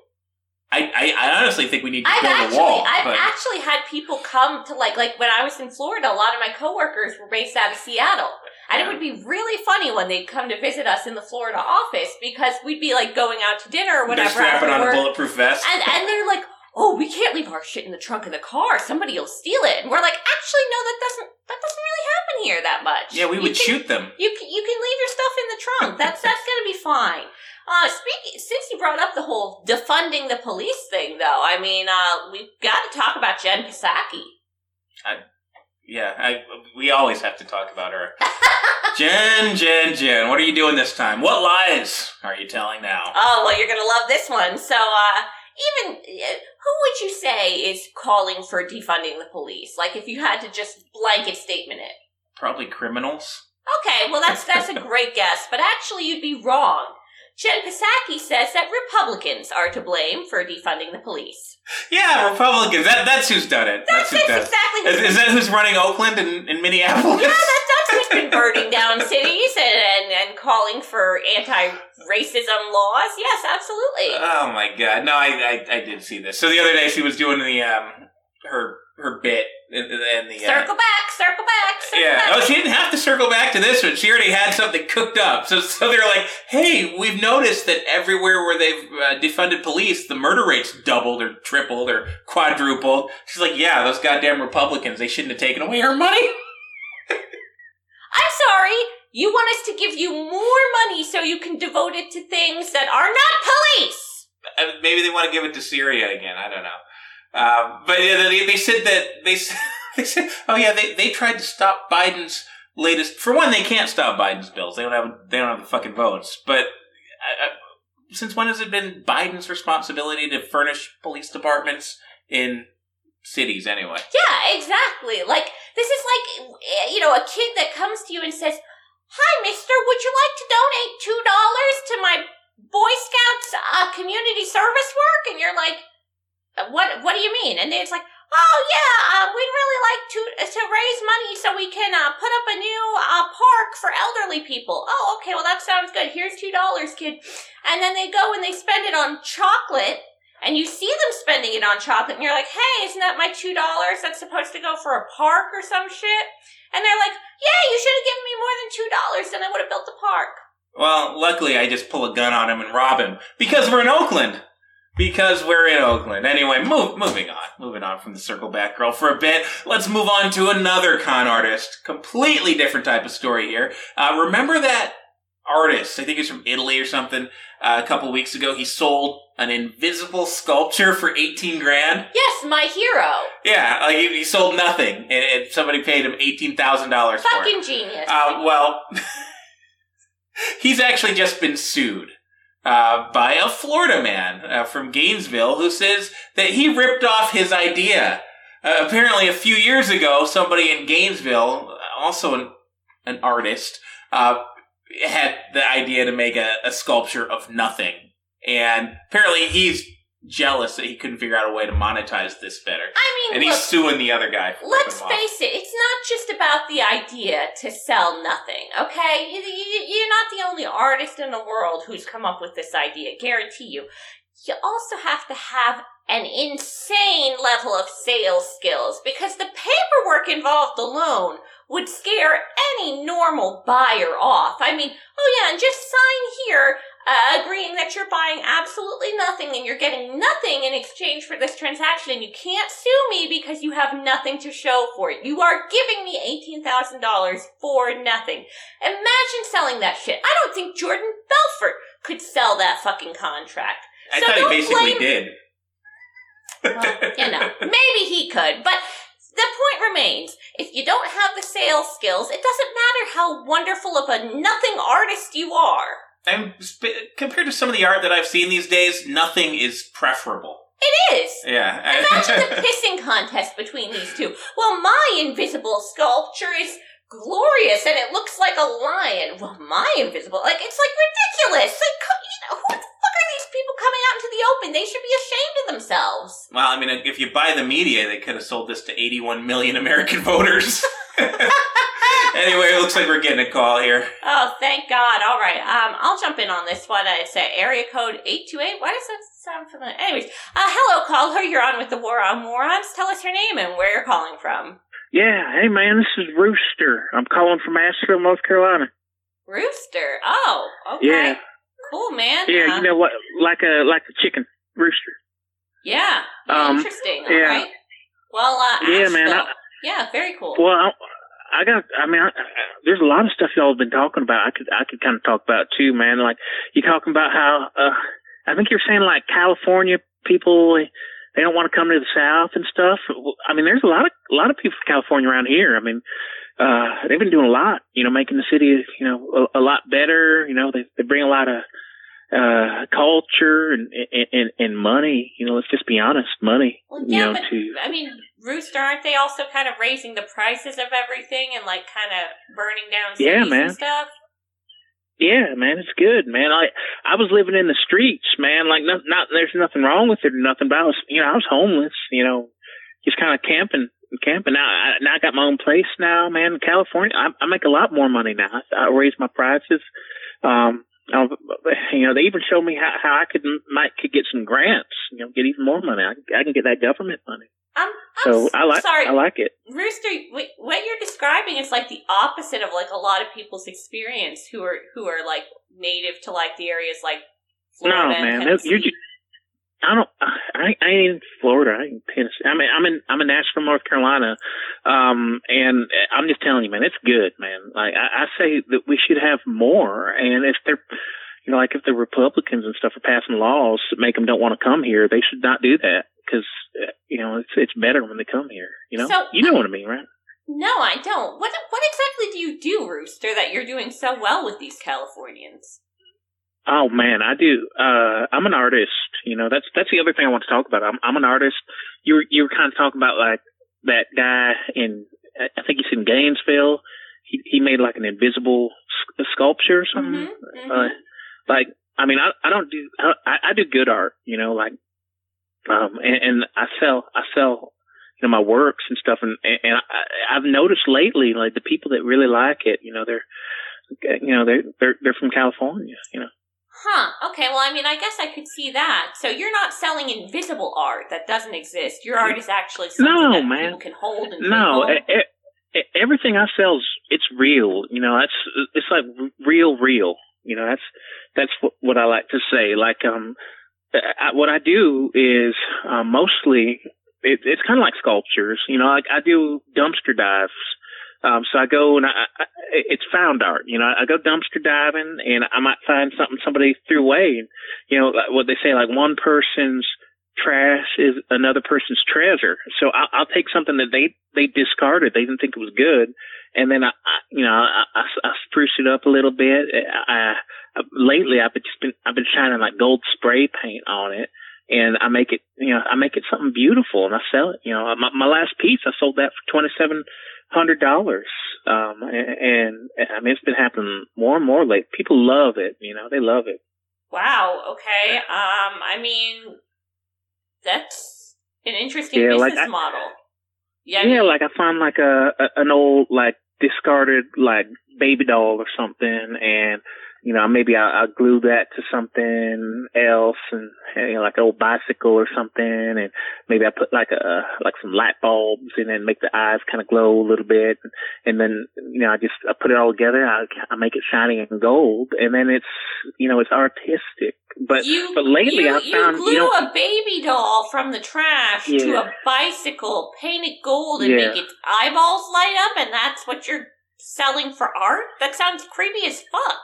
S11: I, I, I honestly think we need to
S5: I've
S11: build
S5: actually
S11: a wall.
S5: I've
S11: but-
S5: actually had people come to like like when I was in Florida, a lot of my coworkers were based out of Seattle. And it would be really funny when they'd come to visit us in the Florida office because we'd be like going out to dinner or
S11: they're
S5: whatever.
S11: strapping on a bulletproof vest.
S5: and and they're like, "Oh, we can't leave our shit in the trunk of the car. Somebody will steal it." And we're like, "Actually, no, that doesn't that doesn't really happen here that much.
S11: yeah, we would
S5: can-
S11: shoot them.
S5: You can you can leave your stuff in the trunk. That's that's gonna be fine." Uh, speaking since you brought up the whole defunding the police thing, though, I mean, uh, we've got to talk about Jen Psaki.
S11: Yeah, I, we always have to talk about her. Jen, Jen, Jen, what are you doing this time? What lies are you telling now?
S5: Oh well, you're gonna love this one. So, uh, even uh, who would you say is calling for defunding the police? Like, if you had to just blanket statement it.
S11: Probably criminals.
S5: Okay, well that's that's a great guess, but actually you'd be wrong. Jen Psaki says that Republicans are to blame for defunding the police.
S11: Yeah, Republicans. That, that's who's done it. That's, who's
S5: that's
S11: done it.
S5: exactly
S11: Is,
S5: who's-
S11: is that who's running Oakland and, and Minneapolis?
S5: Yeah, that's, that's who's been burning down cities and, and, and calling for anti-racism laws. Yes, absolutely.
S11: Oh my god! No, I, I I did see this. So the other day she was doing the um her her bit and, and the uh,
S5: circle back, circle back, circle
S11: Yeah.
S5: back.
S11: Oh, she didn't have to circle back to this one. She already had something cooked up. So, so they're like, "Hey, we've noticed that everywhere where they've uh, defunded police, the murder rates doubled or tripled or quadrupled." She's like, "Yeah, those goddamn Republicans. They shouldn't have taken away her money."
S5: I'm sorry. You want us to give you more money so you can devote it to things that are not police.
S11: Uh, Maybe they want to give it to Syria again. I don't know. Um, but yeah, they, they said that they they said, "Oh yeah, they they tried to stop Biden's latest. For one, they can't stop Biden's bills. They don't have they don't have the fucking votes. But uh, uh, since when has it been Biden's responsibility to furnish police departments in cities anyway?
S5: Yeah, exactly. Like this is like eh, you know a kid that comes to you and says, "Hi, Mister, would you like to donate two dollars to my Boy Scouts uh, community service work?" And you're like, "Uh, "What? What do you mean?" And it's like, "Oh yeah, uh, we'd really like to to raise money so we can uh, put up a new uh, park for elderly people." Oh, okay. Well, that sounds good. Here's two dollars, kid. And then they go and they spend it on chocolate and you see them spending it on chocolate, and you're like, hey, isn't that my $2 that's supposed to go for a park or some shit? And they're like, yeah, you should have given me more than $2, then I would have built the park.
S11: Well, luckily I just pull a gun on him and rob him because we're in Oakland. Because we're in Oakland. Anyway, move, moving on. Moving on from the Circle Back Girl for a bit. Let's move on to another con artist. Completely different type of story here. Uh, remember that artist? I think he's from Italy or something. Uh, a couple weeks ago, he sold an invisible sculpture for 18 grand.
S5: Yes, my hero.
S11: Yeah, like he, he sold nothing, and, and somebody paid him $18,000 for it.
S5: Fucking genius.
S11: Uh, well, he's actually just been sued uh, by a Florida man uh, from Gainesville who says that he ripped off his idea. Uh, apparently, a few years ago, somebody in Gainesville, also an, an artist, uh, had the idea to make a, a sculpture of nothing. And apparently, he's jealous that he couldn't figure out a way to monetize this better.
S5: I mean,
S11: and he's suing the other guy. For
S5: Let's
S11: ripping him off.
S5: face it, it's not just about the idea to sell nothing, okay? You- you- You're not the only artist in the world who's come up with this idea, guarantee you. You also have to have an insane level of sales skills because the paperwork involved alone would scare any normal buyer off. I mean, oh yeah, and just sign here uh, agreeing that you're buying absolutely nothing and you're getting nothing in exchange for this transaction and you can't sue me because you have nothing to show for it. You are giving me $18,000 for nothing. Imagine selling that shit. I don't think Jordan Belfort could sell that fucking contract.
S11: I
S5: So
S11: thought he basically
S5: blame-
S11: did.
S5: Well, you know, maybe he could, but the point remains if you don't have the sales skills, it doesn't matter how wonderful of a nothing artist you are.
S11: Sp- compared to some of the art that I've seen these days, nothing is preferable.
S5: It is.
S11: Yeah.
S5: Imagine the pissing contest between these two. Well, my invisible sculpture is glorious and it looks like a lion. Well, my invisible, like, it's like ridiculous. Like, you know, who the fuck are these people coming out into the open? They should be ashamed of themselves.
S11: well, I mean, if you buy the media, they could have sold this to 81 million American voters. anyway, it looks like we're getting a call here.
S5: Oh, thank God. All right. Um, I'll jump in on this one. It's uh, area code 828. Why does that sound familiar? Anyways, uh, hello, caller. You're on with the War on Morons. Tell us your name and where you're calling from.
S12: Yeah, hey man, this is Rooster. I'm calling from Asheville, North Carolina.
S5: Rooster. Oh, okay.
S12: Yeah,
S5: Cool, man.
S12: yeah,
S5: Uh,
S12: you know what? Like a like a chicken rooster.
S5: Yeah.
S12: Um,
S5: Interesting.
S12: yeah.
S5: All right. Well, uh,
S12: Yeah, man, I-
S5: yeah, very cool.
S12: Well, I, I got. I mean, I, I, there's a lot of stuff y'all have been talking about. I could I could kind of talk about too, man. Like you talking about how uh, I think you're saying like California people they don't want to come to the South and stuff. I mean, there's a lot of a lot of people from California around here. I mean, uh, they've been doing a lot, you know, making the city, you know, a, a lot better. You know, they they bring a lot of uh culture and and and, money. You know, let's just be honest, money.
S5: Well,
S12: you know,
S5: but
S12: to
S5: I mean, Rooster, aren't they also kind of raising the prices of everything and like kind of burning down cities
S12: Yeah, man.
S5: and stuff?
S12: Yeah, man, it's good, man. I I was living in the streets, man. Like, not, not there's nothing wrong with it or nothing. But I was, you know, I was homeless. You know, just kind of camping, and camping. Now, I, now I got my own place now, man. In California, I, I make a lot more money now. I, I raise my prices. Um, I, you know, they even showed me how, how I could might could get some grants. You know, get even more money. I, I can get that government money.
S5: I'm,
S12: So I like
S5: sorry.
S12: I like it.
S5: Rooster, what you're describing is like the opposite of like a lot of people's experience who are who are like native to like the areas like Florida
S12: no, man,
S5: Tennessee.
S12: you're just. I don't. I, I ain't in Florida. I ain't in Tennessee. I mean, I'm in. I'm in Asheville, North Carolina. Um, and I'm just telling you, man, it's good, man. Like I, I say that we should have more. And if they're, you know, like if the Republicans and stuff are passing laws that make them don't want to come here, they should not do that because you know it's it's better when they come here. You know,
S5: So-
S12: you know what I mean, right?
S5: No, I don't. What what exactly do you do, Rooster, that you're doing so well with these Californians?
S12: Oh man, I do. Uh, I'm an artist. You know, that's that's the other thing I want to talk about. I'm I'm an artist. You were you were kind of talking about like that guy in I think he's in Gainesville. He he made like an invisible sculpture or something.
S5: Mm-hmm.
S12: Uh, like I mean, I I don't do I I do good art. You know, like um and, and I sell I sell you know my works and stuff and and I, I've noticed lately like the people that really like it. You know, they're you know they're they're they're from California. You know.
S5: Huh. Okay. Well, I mean, I guess I could see that. So you're not selling invisible art that doesn't exist. Your art is actually something
S12: No,
S5: that
S12: man.
S5: people can hold and
S12: No, e- e- everything I sell is it's real. You know, that's it's like real, real. You know, that's that's what, what I like to say. Like, um, what I do is uh, mostly it, it's kind of like sculptures. You know, I, I do dumpster dives. Um, so I go and I, I, it's found art. You know, I go dumpster diving and I might find something somebody threw away. And, you know, what they say, like one person's trash is another person's treasure. So I'll, I'll take something that they they discarded, they didn't think it was good, and then I, I you know, I, I, I spruce it up a little bit. I, I lately I've just been I've been shining like gold spray paint on it. And I make it, you know, I make it something beautiful, and I sell it. You know, my, my last piece, I sold that for twenty seven hundred dollars. Um, and, and I mean, it's been happening more and more lately. People love it. You know, they love it.
S5: Wow. Okay. Um, I mean, that's an interesting
S12: Yeah,
S5: business
S12: like I-
S5: model. Yeah. I
S12: yeah,
S5: mean,
S12: like I find like a, a an old like discarded like baby doll or something, and you know maybe I, I glue that to something else, and you know, like an old bicycle or something, and maybe I put like a like some light bulbs, and then make the eyes kind of glow a little bit, and then you know I just I put it all together, I, I make it shiny and gold, and then it's you know it's artistic. But
S5: you,
S12: but lately
S5: you,
S12: I found
S5: you glue
S12: you know
S5: a baby doll from the trash to a bicycle, paint it gold, and
S12: Yeah.
S5: make its eyeballs light up, and that's what you're selling for art. That sounds creepy as fuck.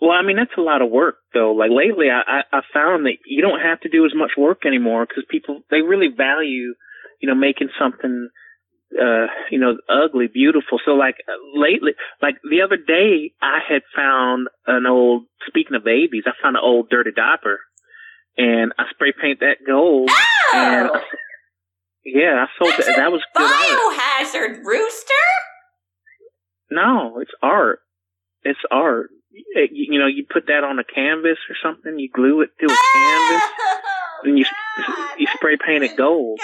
S12: Well, I mean that's a lot of work though. Like lately, I I, I found that you don't have to do as much work anymore because people they really value, you know, making something, uh, you know, ugly beautiful. So like lately, like the other day, I had found an old. Speaking of babies, I found an old dirty diaper, and I spray paint that gold. And I, yeah, I sold that. That was good art.
S5: Biohazard rooster.
S12: No, it's art. It's art. You, know, you put that on a canvas or something. You glue it to a canvas, and you you spray paint it gold.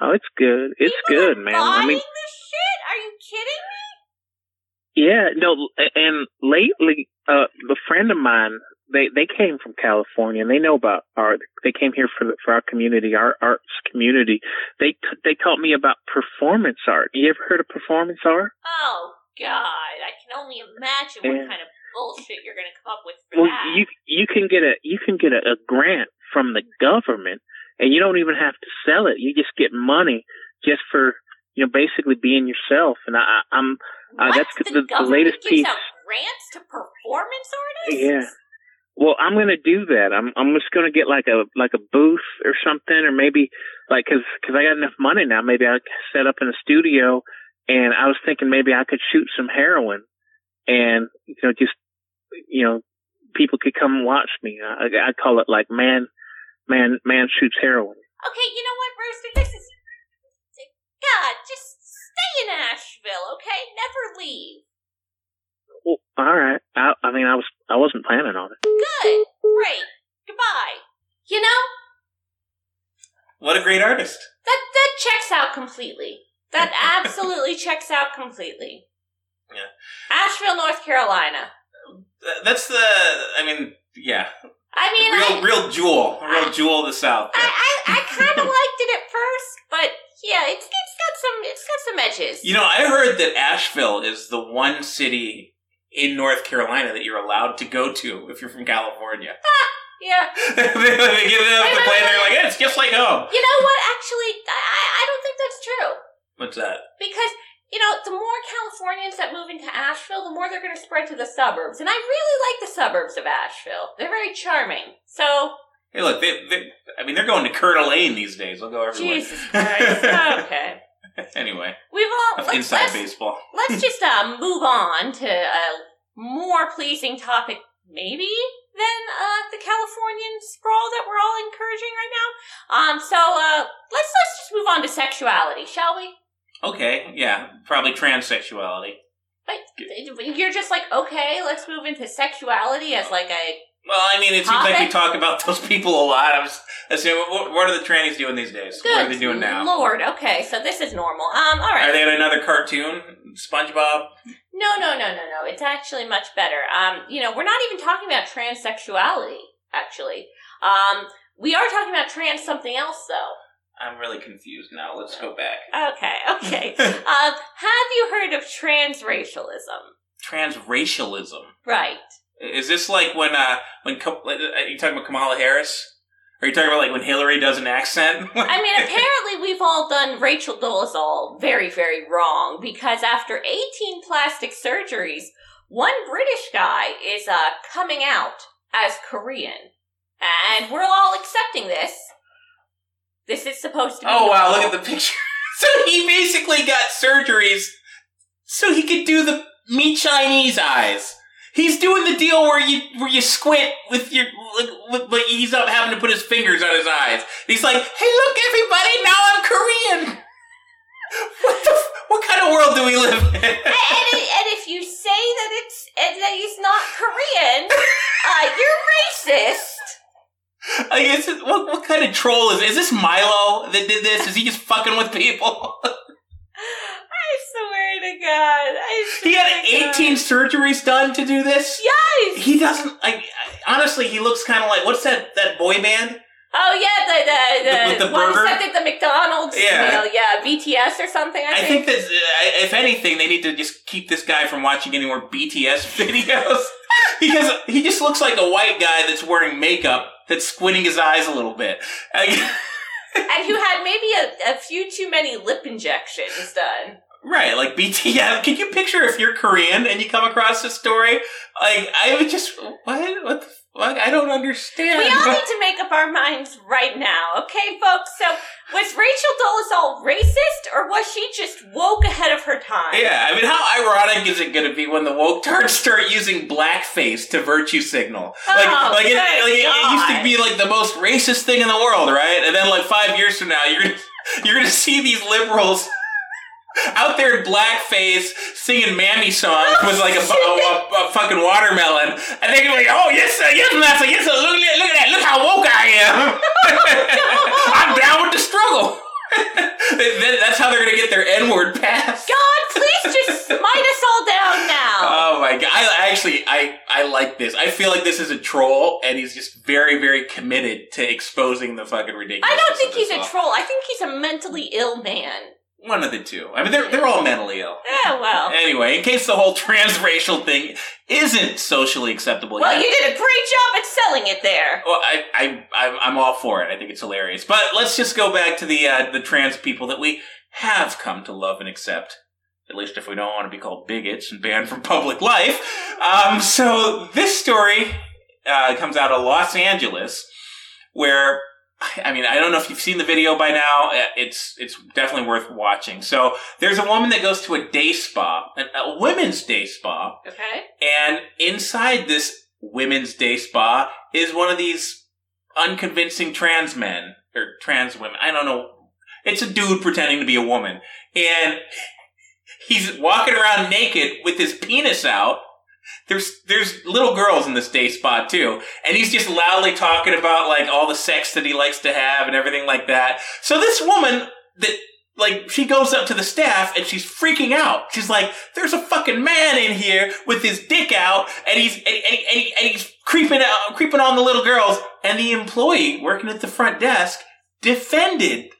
S12: Oh, it's good. It's good, man. I mean,
S5: Shit, are you kidding me?
S12: yeah, no, and lately, uh, a friend of mine, they they came from California and they know about art. They came here for the, for our community, our arts community. They t- they taught me about performance art. You ever heard of performance art?
S5: Oh God, I can only imagine what
S12: Yeah.
S5: kind of bullshit you're gonna come up with for
S12: Well,
S5: that.
S12: you you can get a you can get a, a grant from the government, and you don't even have to sell it. You just get money just for you know basically being yourself. And I, I'm uh,
S5: What?
S12: that's
S5: the,
S12: the, the latest piece.
S5: grants to performance artists.
S12: Yeah. Well, I'm gonna do that. I'm I'm just gonna get like a like a booth or something, or maybe like because cause I got enough money now. Maybe I set up in a studio, and I was thinking maybe I could shoot some heroin, and you know just you know people could come watch me. I I call it like man man man shoots heroin.
S5: Okay, you know what, Rooster? This is God. Just stay in Asheville, okay? Never leave.
S12: Well, all right. I I mean I was I wasn't planning on it.
S5: Good. Great. Goodbye. You know
S11: What a great artist.
S5: that that checks out completely. That absolutely checks out completely.
S11: Yeah.
S5: Asheville, North Carolina.
S11: That's the. I mean, yeah.
S5: I mean,
S11: real,
S5: I,
S11: real jewel, a real jewel of the South.
S5: I, I, I kind of liked it at first, but yeah, it's it's got some it's got some edges.
S11: You know, I heard that Asheville is the one city in North Carolina that you're allowed to go to if you're from California.
S5: Ah, yeah.
S11: they get off the plane, they're like, "Yeah, it's just like home.
S5: You know what? Actually, I I- I don't think that's true
S11: What's that?
S5: because you know the more Californians that move into Asheville, the more they're going to spread to the suburbs, and I really like the suburbs of Asheville. They're very charming. So
S11: Hey, look, they, they, I mean, they're going to Coeur d'Alene these days. They'll go everywhere.
S5: Jesus Christ. okay.
S11: anyway,
S5: We've all let's,
S11: inside
S5: let's,
S11: baseball.
S5: let's just uh, move on to a more pleasing topic, maybe than uh, the Californian sprawl that we're all encouraging right now. Um, so uh, let's let's just move on to sexuality, shall we?
S11: Okay, yeah, probably transsexuality.
S5: But you're just like, okay, let's move into sexuality as like a
S11: Well, I mean, it seems like we talk about those people a lot. I was assuming, what, what are the trannies doing these days?
S5: good
S11: What are they doing now?
S5: Lord. Okay, so this is normal. Um, all right.
S11: Are they in another cartoon? SpongeBob?
S5: No, no, no, no, no. It's actually much better. Um, you know, we're not even talking about transsexuality. Actually, um, we are talking about trans something else, though.
S11: I'm really confused now. Let's go back.
S5: Okay, okay. um, have you heard of transracialism?
S11: Transracialism.
S5: Right.
S11: Is this like when uh when Ka- uh, you talking about Kamala Harris? Are you talking about like when Hillary does an accent?
S5: I mean, apparently we've all done Rachel Dolezal very, very wrong because after 18 plastic surgeries, one British guy is uh, coming out as Korean. And we're all accepting this. This is supposed to be.
S11: oh wow, look at the picture. so he basically got surgeries so he could do the me Chinese eyes. He's doing the deal where you where you squint with your, like, but he's not having to put his fingers on his eyes. He's like, "Hey, look, everybody! Now I'm Korean." What the? f- What kind of world do we live in?
S5: and, and, and if you say that it's that he's not Korean, uh, you're racist.
S11: I guess it, what what kind of troll is is this Milo that did this? Is he just fucking with people?
S5: I swear to God, I
S11: he had
S5: to God.
S11: 18 surgeries done to do this.
S5: Yes.
S11: He doesn't. I, I honestly, he looks kind of like what's that that boy band?
S5: Oh yeah, the the the,
S11: With the
S5: one
S11: burger?
S5: did the McDonald's
S11: Yeah.
S5: meal, yeah, BTS or something. I,
S11: I think that uh, if anything, they need to just keep this guy from watching any more BTS videos because he just looks like a white guy that's wearing makeup that's squinting his eyes a little bit.
S5: And who had maybe a, a few too many lip injections done.
S11: Right, like BTS. Can you picture if you're Korean and you come across this story? Like, I would just, what? What the I don't understand.
S5: We all need to make up our minds right now, okay, folks? So, was Rachel Dolezal racist, or was she just woke ahead of her time?
S11: Yeah, I mean, how ironic is it going to be when the woke tards start using blackface to virtue signal? Like,
S5: Oh,
S11: like, it, like it used to be like the most racist thing in the world, right? And then like five years from now, you're you're going to see these liberals out there in blackface singing mammy songs with like a, a, a, a fucking watermelon, and they're be like, "Oh yes, sir, yes, master, yes, sir. Look, at- look at that! Look how woke I am! I'm down with the struggle." That's how they're gonna get their N word passed.
S5: God, please just smite us all down now.
S11: Oh my god! I I actually I I like this. I feel like this is a troll, and he's just very very committed to exposing the fucking ridiculous.
S5: I don't think he's a troll. I think he's a mentally ill man.
S11: One of the two. I mean, they're they're all mentally ill.
S5: Yeah, well.
S11: Anyway, in case the whole transracial thing isn't socially acceptable
S5: Well,
S11: yet.
S5: you did a great job at selling it there.
S11: Well, I, I, I'm, I'm all for it. I think it's hilarious. But let's just go back to the, uh, the trans people that we have come to love and accept. At least if we don't want to be called bigots and banned from public life. Um, so this story, uh, comes out of Los Angeles, where, I mean, I don't know if you've seen the video by now. Uh, It's, it's definitely worth watching. So there's a woman that goes to a day spa, a, a women's day spa,
S5: Okay.
S11: and inside this women's day spa is one of these unconvincing trans men or trans women. I don't know. It's a dude pretending to be a woman. And he's walking around naked with his penis out. There's there's little girls in this day spot too. And he's just loudly talking about like all the sex that he likes to have and everything like that. So this woman that like she goes up to the staff and she's freaking out. She's like, "There's a fucking man in here with his dick out, and he's and, and, and, he- and he's creeping out, creeping on the little girls." And the employee working at the front desk defended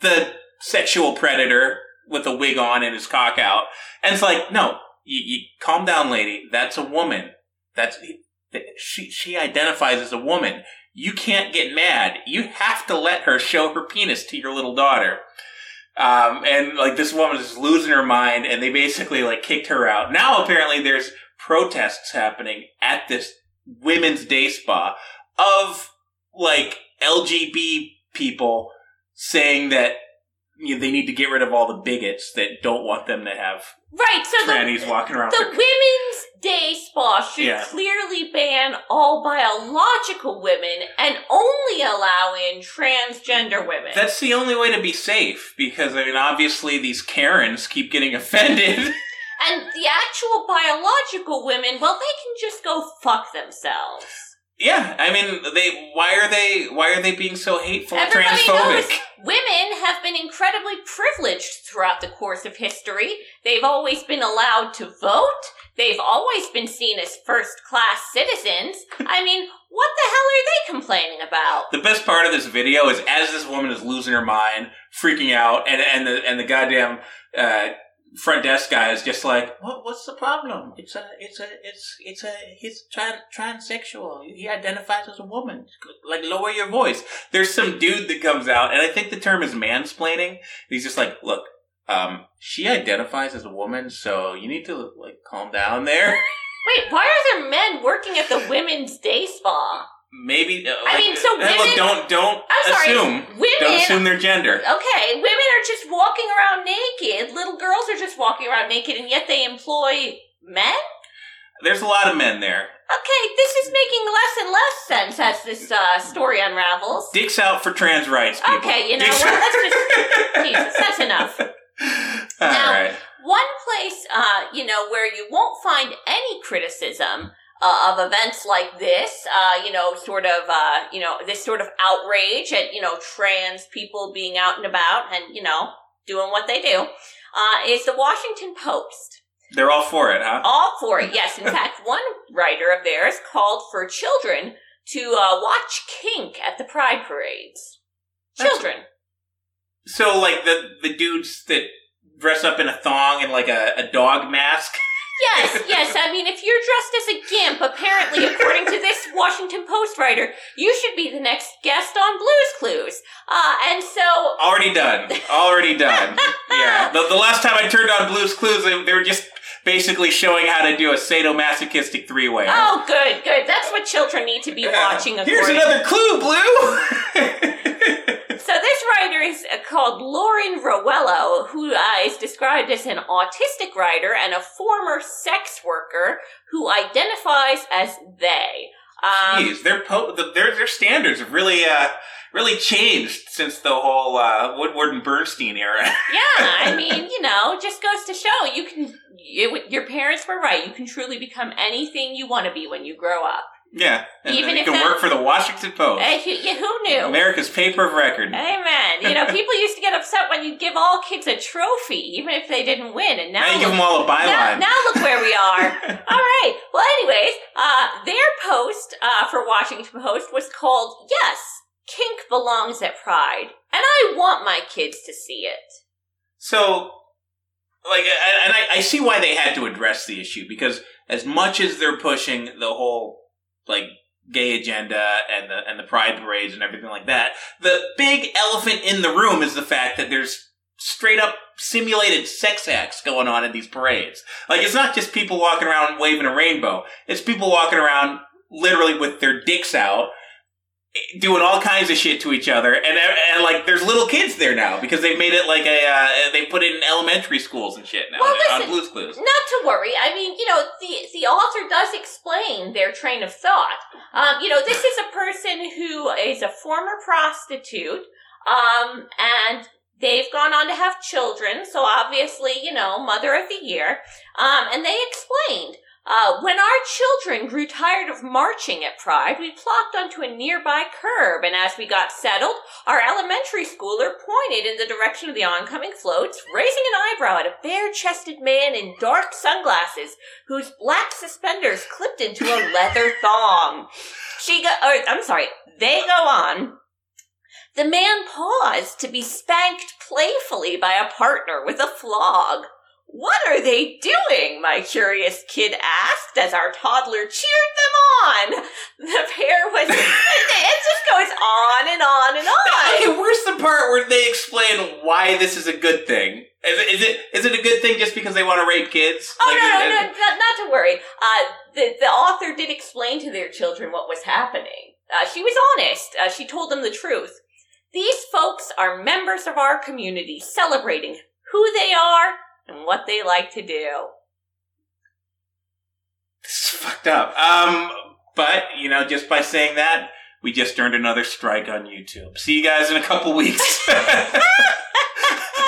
S11: the sexual predator with a wig on and his cock out, and it's like, "No, you, you calm down, lady. That's a woman. That's she. She identifies as a woman." You can't get mad. You have to let her show her penis to your little daughter. Um, and like this woman is losing her mind, and they basically like kicked her out. Now apparently there's protests happening at this women's day spa of like LGB people saying that you know, they need to get rid of all the bigots that don't want them to have
S5: Right, so the,
S11: walking around.
S5: the
S11: their-
S5: women's day spa should
S11: Yeah.
S5: clearly ban all biological women and only allow in transgender women.
S11: That's the only way to be safe because I mean, obviously these Karens keep getting offended.
S5: and the actual biological women, well, they can just go fuck themselves.
S11: Yeah, I mean, they why are they why are they being so hateful
S5: Everybody
S11: transphobic?
S5: knows women have been incredibly privileged throughout the course of history. They've always been allowed to vote. They've always been seen as first class citizens. I mean, what the hell are they complaining about?
S11: The best part of this video is as this woman is losing her mind, freaking out, and and the and the goddamn uh, front desk guy is just like, what, what's the problem? It's a, it's a, it's, it's a, he's tran- transsexual. He identifies as a woman. Like, lower your voice. There's some dude that comes out, and I think the term is mansplaining. He's just like, look, um, she identifies as a woman, so you need to, like, calm down there.
S5: Wait, why are there men working at the women's day spa?
S11: Maybe. uh,
S5: I mean, so
S11: hey, look, don't, don't
S5: I'm sorry,
S11: assume.
S5: women-
S11: Don't assume their gender.
S5: Okay, women are just walking around naked. Little girls are just walking around naked, and yet they employ men?
S11: There's a lot of men there.
S5: Okay, this is making less and less sense as this uh, story unravels.
S11: Dicks out for trans rights. People.
S5: Okay, you know
S11: Dicks-
S5: what? Let's just. Jesus, that's enough.
S11: All
S5: Now-
S11: right.
S5: One place, uh, you know, where you won't find any criticism uh, of events like this, uh, you know, sort of, uh, you know, this sort of outrage at, you know, trans people being out and about and, you know, doing what they do, uh, is the Washington Post.
S11: They're all for it, huh?
S5: All for it, yes. In fact, one writer of theirs called for children to uh, watch kink at the pride parades. Children.
S11: So, like the the dudes that dress up in a thong and like a, a dog mask.
S5: Yes, yes. I mean, if you're dressed as a gimp, apparently, according to this Washington Post writer, you should be the next guest on Blues Clues. Uh, and so,
S11: Already done. Already done. yeah. The, the last time I turned on Blue's Clues, they, they were just basically showing how to do a sadomasochistic three way.
S5: oh, good, good. That's what children need to be watching.
S11: Of.
S5: Here's
S11: another clue, Blue.
S5: So this writer is called Lauren Rowello, who uh, is described as an autistic writer and a former sex worker who identifies as they. Um,
S11: Jeez, their po- the, their their standards have really uh really changed since the whole uh, Woodward and Bernstein era.
S5: yeah, I mean, you know, just goes to show you can. You, your parents were right. You can truly become anything you want to be when you grow up.
S11: Yeah, and
S5: Even
S11: you
S5: if
S11: can work for the Washington Post,
S5: Eh, who, yeah, who knew?
S11: America's paper of record.
S5: Amen. You know, people used to get upset when you give all kids a trophy, even if they didn't win. And now,
S11: Now you give them all a
S5: Now,
S11: byline.
S5: now look where we are. all right. Well, anyways, uh, their post uh, for Washington Post was called "Yes, Kink Belongs at Pride," and I want my kids to see it.
S11: So, like, and I, I see why they had to address the issue because as much as they're pushing the whole like gay agenda and the and the pride parades and everything like that, the big elephant in the room is the fact that there's straight up simulated sex acts going on in these parades. Like, it's not just people walking around waving a rainbow; it's people walking around literally with their dicks out doing all kinds of shit to each other, and and like there's little kids there now because they've made it like a uh, they put it in elementary schools and shit now
S5: Well,
S11: on
S5: listen,
S11: Blue's Clues.
S5: Not to worry. I mean, you know, the the author does explain their train of thought. Um, you know, this is a person who is a former prostitute, um, and they've gone on to have children. So obviously, you know, mother of the year. Um, and they explained. Uh, when our children grew tired of marching at Pride, we plopped onto a nearby curb, and as we got settled, our elementary schooler pointed in the direction of the oncoming floats, raising an eyebrow at a bare-chested man in dark sunglasses whose black suspenders clipped into a leather thong. She go, or, I'm sorry, they go on. The man paused to be spanked playfully by a partner with a flog. What are they doing? My curious kid asked as our toddler cheered them on. The pair was. it just goes on and on and on.
S11: Okay, where's the part where they explain why this is a good thing? Is it is it, is it a good thing just because they want to rape kids?
S5: Oh
S11: Like,
S5: no, no, no, not, not to worry. Uh, the the author did explain to their children what was happening. Uh, she was honest. Uh, she told them the truth. These folks are members of our community, celebrating who they are and what they like to do.
S11: This is fucked up. Um, but you know, just by saying that, we just earned another strike on YouTube. See you guys in a couple weeks.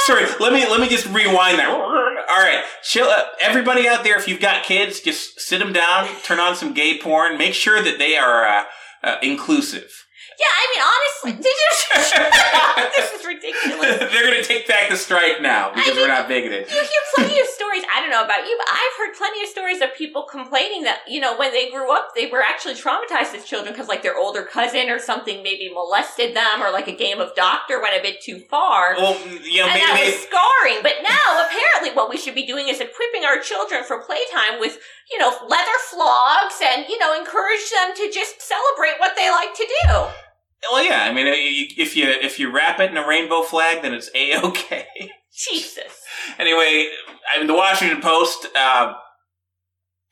S11: Sorry, let me let me just rewind that. All right, chill. Uh, everybody out there, if you've got kids, just sit them down, turn on some gay porn, make sure that they are uh, uh, inclusive.
S5: Yeah, I mean, honestly, did you? this is ridiculous.
S11: They're going to take back the strike now because we're not bigoted.
S5: You hear plenty of stories. I don't know about you, but I've heard plenty of stories of people complaining that you know when they grew up, they were actually traumatized as children because like their older cousin or something maybe molested them, or like a game of doctor went a bit too far.
S11: Well, you know,
S5: and
S11: maybe
S5: that was scarring. But now, apparently, what we should be doing is equipping our children for playtime with, you know, leather flogs and, you know, encourage them to just celebrate what they like to do.
S11: Well, yeah. I mean, if you if you wrap it in a rainbow flag, then it's a okay.
S5: Jesus.
S11: Anyway, I mean, the Washington Post. Uh,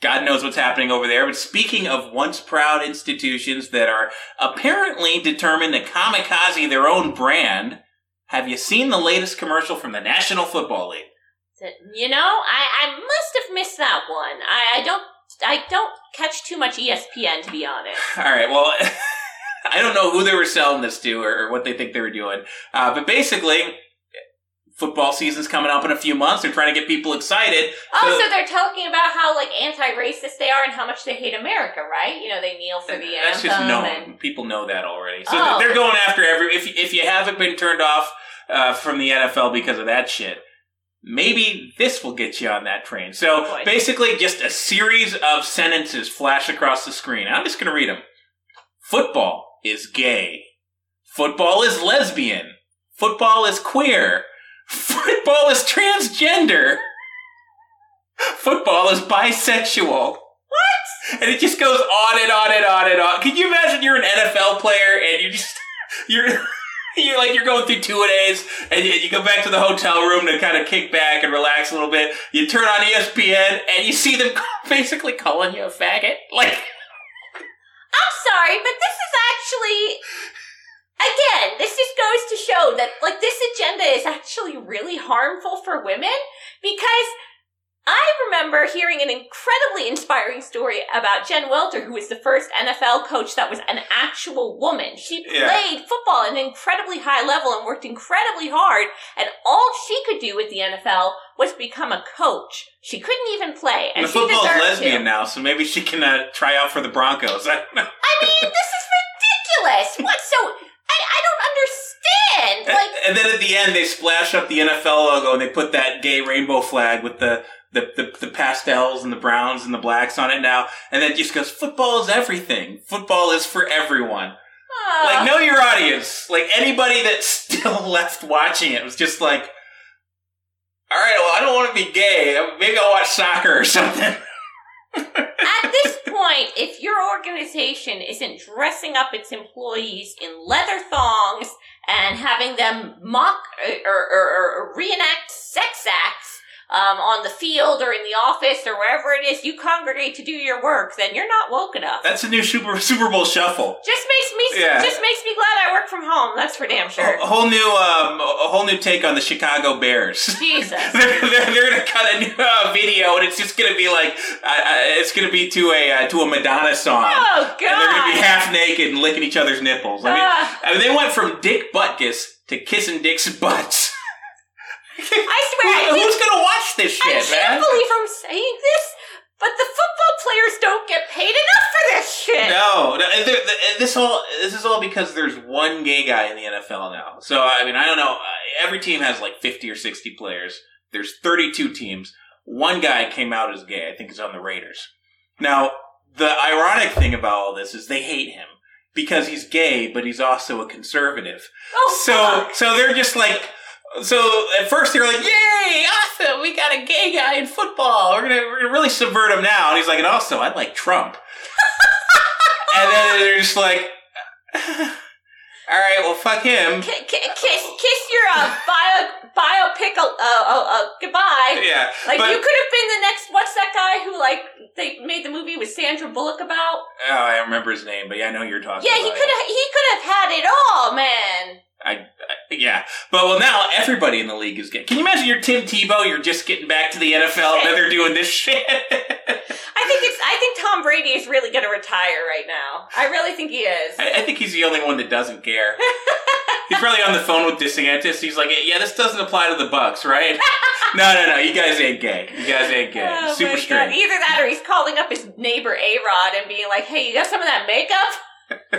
S11: God knows what's happening over there. But speaking of once proud institutions that are apparently determined to kamikaze their own brand, have you seen the latest commercial from the National Football League?
S5: You know, I, I must have missed that one. I, I don't I don't catch too much ESPN to be honest.
S11: All right. Well, I don't know who they were selling this to or, or what they think they were doing, uh, but basically, football season's coming up in a few months. They're trying to get people excited.
S5: Oh, so they're talking about how like anti-racist they are and how much they hate America, right? You know, they kneel for the
S11: That's
S5: anthem.
S11: That's just known.
S5: and-
S11: People know that already. So
S5: Oh.
S11: they're going after every. If if you haven't been turned off uh, from the NFL because of that shit, maybe this will get you on that train. So
S5: Boy.
S11: basically, just a series of sentences flash across the screen. I'm just going to read them. Football is gay. Football is lesbian. Football is queer. Football is transgender. Football is bisexual. What? And it just goes on and on and on and on. Can you imagine you're an NFL player and you just you're you're like you're going through two days and you, you go back to the hotel room to kind of kick back and relax a little bit. You turn on ESPN and you see them basically calling you a faggot. Like
S5: I'm sorry, but this is actually again, this just goes to show that like this agenda is actually really harmful for women because I remember hearing an incredibly inspiring story about Jen Welter, who was the first NFL coach that was an actual woman. She
S13: Yeah.
S5: played football at an incredibly high level and worked incredibly hard, and all she could do with the NFL was become a coach. She couldn't even play, and
S11: the
S5: she
S11: football's lesbian
S5: to.
S11: now, so maybe she can uh, try out for the Broncos. I.
S5: I mean, this is ridiculous. What? So I, I don't understand. Like,
S11: and then at the end, they splash up the NFL logo and they put that gay rainbow flag with the, the, the, the pastels and the browns and the blacks on it now. And then just goes, football is everything. Football is for everyone. Like, know your audience. Like, anybody that's still left watching it was just like, all right, well, I don't want to be gay. Maybe I'll watch soccer or something.
S5: at this point, if your organization isn't dressing up its employees in leather thongs and having them mock or, or, or, or reenact sex acts um, on the field or in the office or wherever it is you congregate to do your work, then you're not woke enough.
S11: That's a new Super, Super Bowl shuffle.
S5: Just makes me
S11: Yeah.
S5: just makes me glad I work from home. That's for damn sure.
S11: A whole new, um, a whole new take on the Chicago Bears.
S5: Jesus.
S11: they're, they're, they're gonna cut a new uh, video, and it's just gonna be like, uh, uh, it's gonna be to a uh, to a Madonna song.
S5: Oh, God.
S11: And they're gonna be half naked and licking each other's nipples. I mean,
S5: Ah.
S11: I mean, they went from Dick Butkus to kissing Dick's butts.
S5: I swear, I
S11: Who-
S5: think-
S11: who's gonna watch this shit,
S5: I can't
S11: man?
S5: believe I'm saying this, but the football players don't get paid enough for this shit.
S11: No, no and this all this is all because there's one gay guy in the NFL now. So I mean, I don't know. uh, Every team has like 50 or 60 players. There's 32 teams. One guy came out as gay. I think is on the Raiders. Now, the ironic thing about all this is they hate him because he's gay, but he's also a conservative.
S5: Oh,
S11: so
S5: fuck.
S11: so they're just like. So at first they're like, "Yay, awesome! We got a gay guy in football. We're gonna, we're gonna really subvert him now." And he's like, "And also, I like Trump." and then they're just like, "All right, well, fuck him."
S5: Ki- ki- kiss, kiss your uh, bio biopic. Uh, uh, uh, goodbye.
S11: Yeah,
S5: Like
S11: but-
S5: you could have been the next. What's that guy who like they made the movie with Sandra Bullock about?
S11: Oh, I don't remember his name, but yeah, I know you're talking
S5: Yeah,
S11: about.
S5: he could have. He could have had it all, man.
S11: I, I yeah, but well now everybody in the league is getting. Can you imagine you're Tim Tebow? You're just getting back to the NFL, and then they're doing this shit.
S5: I think it's. I think Tom Brady is really going to retire right now. I really think he is.
S11: I, I think he's the only one that doesn't care. he's probably on the phone with DeSantis. He's like, "Yeah, this doesn't apply to the Bucs, right?" no, no, no. You guys ain't gay. You guys ain't gay.
S5: Oh
S11: Super straight.
S5: Either that or he's calling up his neighbor A Rod and being like, hey, you got some of that makeup?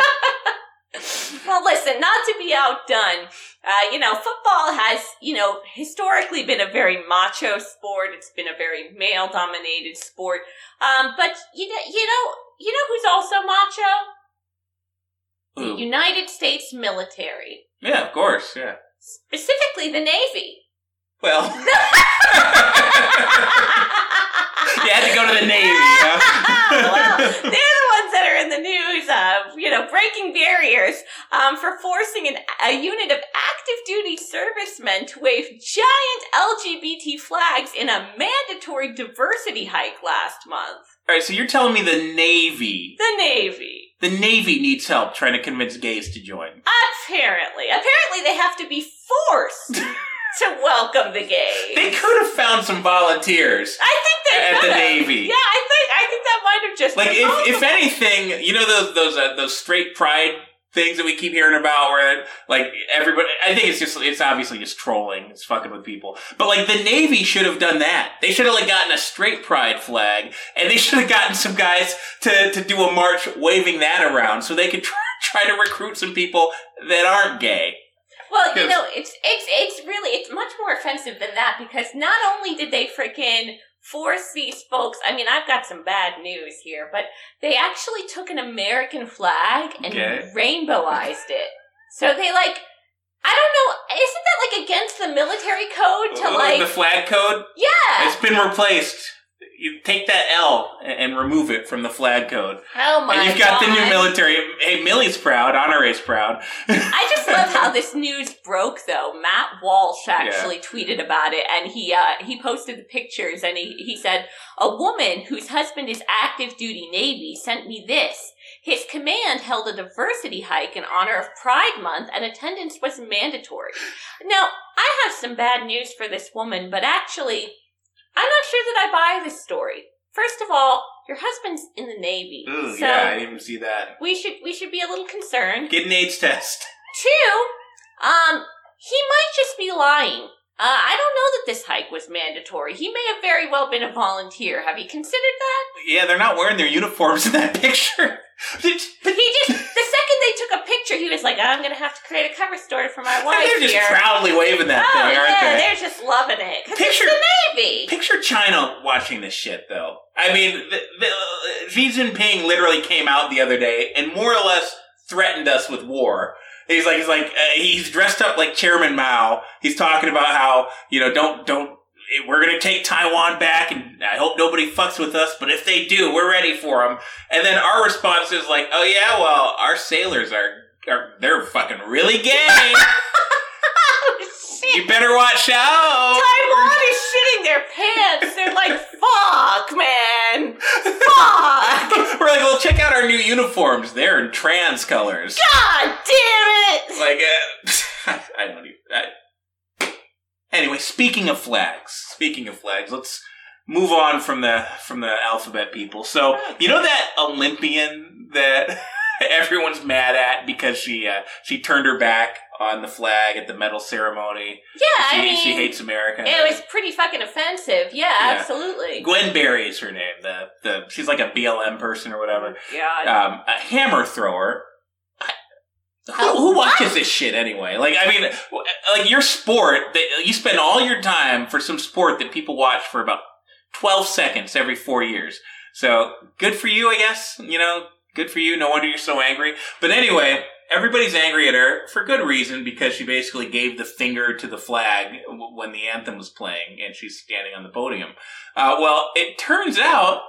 S5: well, listen, not to be outdone, uh, you know, football has, you know, historically been a very macho sport. It's been a very male dominated sport. Um, but you know, you know, you know who's also macho? The United States military.
S11: Yeah, of course. Yeah.
S5: Specifically the Navy.
S11: Well, you had to go to the Navy. Huh?
S5: well, they're the ones that are in the news, of, you know, breaking barriers um, for forcing an, a unit of active duty servicemen to wave giant LGBT flags in a mandatory diversity hike last month.
S11: All right, so you're telling me the Navy,
S5: The Navy.
S11: the Navy needs help trying to convince gays to join.
S5: Apparently. Apparently, they have to be forced to welcome the gays.
S11: They could have found some volunteers.
S5: I think they
S11: At the
S5: could've.
S11: Navy.
S5: Yeah, I think I think that might have just
S11: Like if, if anything, you know those those uh, those straight pride things that we keep hearing about, where like everybody. I think it's just it's obviously just trolling. It's fucking with people. But like the Navy should have done that. They should have like gotten a straight pride flag, and they should have gotten some guys to to do a march waving that around, so they could try, try to recruit some people that aren't gay.
S5: Well, you know, it's it's it's really it's much more offensive than that because not only did they freaking force these folks. I mean, I've got some bad news here, but they actually took an American flag and
S11: Okay.
S5: rainbowized it. So they like. I don't know. Isn't that like against the military code to
S11: Uh,
S5: like?
S11: the flag code.
S5: yeah.
S11: It's been replaced. You take that L and remove it from the flag code.
S5: Oh my
S11: and you've got the new military. Hey, Milley's proud. Honore's proud.
S5: I just love how this news broke though. Matt Walsh actually tweeted about it and he uh he posted the pictures and he, he said, A woman whose husband is active duty Navy sent me this. His command held a diversity hike in honor of Pride Month and attendance was mandatory. Now, I have some bad news for this woman, but actually I'm not sure that I buy this story. First of all, your husband's in the Navy.
S11: Ooh,
S5: so
S11: yeah, I didn't even see that.
S5: we should we should be a little concerned.
S11: Get an AIDS test.
S5: Two, um, he might just be lying. Uh, I don't know that this hike was mandatory. He may have very well been a volunteer. Have you considered that?
S11: Yeah, they're not wearing their uniforms in that picture.
S5: But he just, the second they took a picture, he was like, I'm gonna have to create a cover story for my wife
S11: they're just
S5: here.
S11: proudly waving that
S5: oh,
S11: thing, aren't
S5: yeah,
S11: they?
S5: they're just loving it.
S11: Picture-
S5: the Navy.
S11: Picture China watching this shit, though. I mean, the, the, uh, Xi Jinping literally came out the other day and more or less threatened us with war. He's like, he's like, uh, he's dressed up like Chairman Mao. He's talking about how you know, don't don't. We're gonna take Taiwan back, and I hope nobody fucks with us. But if they do, we're ready for them. And then our response is like, "Oh yeah, well, our sailors are are they're fucking really gay. you better watch out."
S5: Taiwan is shitting their pants. They're like, fuck, man. Fuck.
S11: We're like, well, check out our new uniforms. They're in trans colors.
S5: God damn it.
S11: Like, uh, I don't even. I, anyway, speaking of flags, speaking of flags, let's move on from the from the alphabet people. So, you know that Olympian that everyone's mad at because she uh, she turned her back on the flag at the medal ceremony.
S5: Yeah,
S11: she,
S5: I mean,
S11: she hates America.
S5: It was pretty fucking offensive. Yeah,
S11: Yeah.
S5: absolutely.
S11: Gwen Berry is her name. The the she's like a BLM person or whatever.
S5: God.
S11: um, a hammer thrower. Who, who watches this shit anyway? Like, I mean, like your sport that you spend all your time for some sport that people watch for about twelve seconds every four years. So good for you, I guess. You know, good for you. No wonder you're so angry. But anyway, everybody's angry at her for good reason because she basically gave the finger to the flag when the anthem was playing and she's standing on the podium. Uh, well, it turns out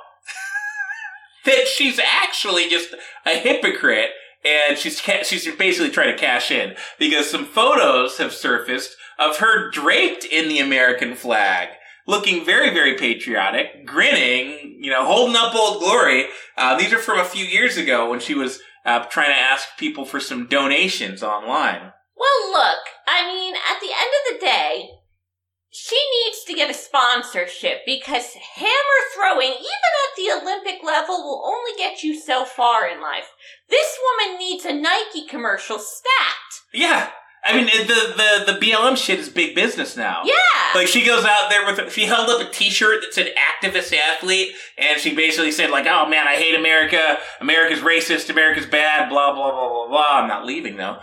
S11: that she's actually just a hypocrite and she's ca- she's basically trying to cash in because some photos have surfaced of her draped in the American flag, looking very very patriotic, grinning, you know, holding up old glory. Uh, these are from a few years ago when she was uh, trying to ask people for some donations online.
S5: Well, look, I mean, at the end of the day, she needs to get a sponsorship because hammer throwing, even at the Olympic level, will only get you so far in life. This woman needs a Nike commercial stat.
S11: Yeah. I mean, the the the BLM shit is big business now.
S5: Yeah.
S11: Like she goes out there with she held up a T-shirt that said "activist athlete," and she basically said like, "Oh man, I hate America. America's racist. America's bad. Blah blah blah blah blah." I'm not leaving though.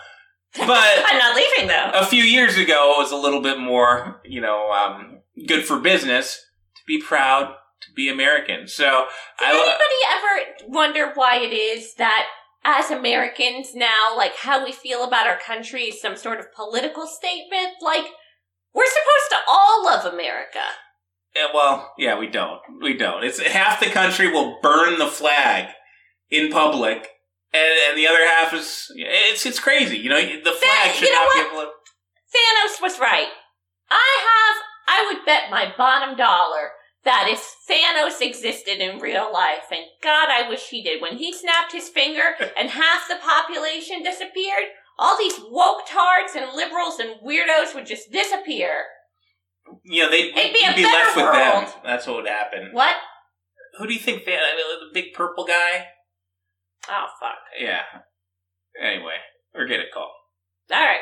S11: But
S5: I'm not leaving though.
S11: a few years ago, it was a little bit more, you know, um, good for business to be proud to be American. So
S5: Did
S11: I.
S5: anybody ever wonder why it is that as Americans now, like how we feel about our country is some sort of political statement? Like, we're supposed to all love America.
S11: Yeah, well, yeah, we don't. We don't. It's half the country will burn the flag in public, and, and the other half is it's it's crazy. You know, the flag should
S5: you know
S11: not be
S5: what?
S11: able to.
S5: Thanos was right. I have, I would bet my bottom dollar that if Thanos existed in real life, and God, I wish he did, when he snapped his finger and half the population disappeared, all these woke tards and liberals and weirdos would just disappear.
S11: You know, they
S5: It'd be a
S11: be
S5: better
S11: left with them. That's what would happen.
S5: What?
S11: Who do you think? Than- I mean, the big purple guy.
S5: Oh, fuck.
S11: Yeah. Anyway, or get a call.
S5: All right,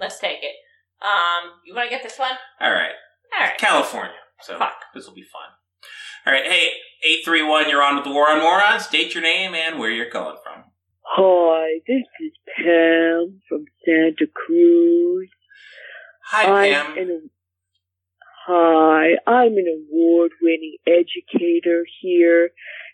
S5: let's take it. Um, you want to get this one?
S11: All right.
S5: All right.
S11: California. So
S5: Fuck.
S11: this will be fun. All right. Hey, eight three one. You're on with the War on Morons. State your name and where you're calling from.
S13: Hi, this is Pam from Santa Cruz.
S11: Hi,
S13: I'm
S11: Pam.
S13: An, hi, I'm an award-winning educator here,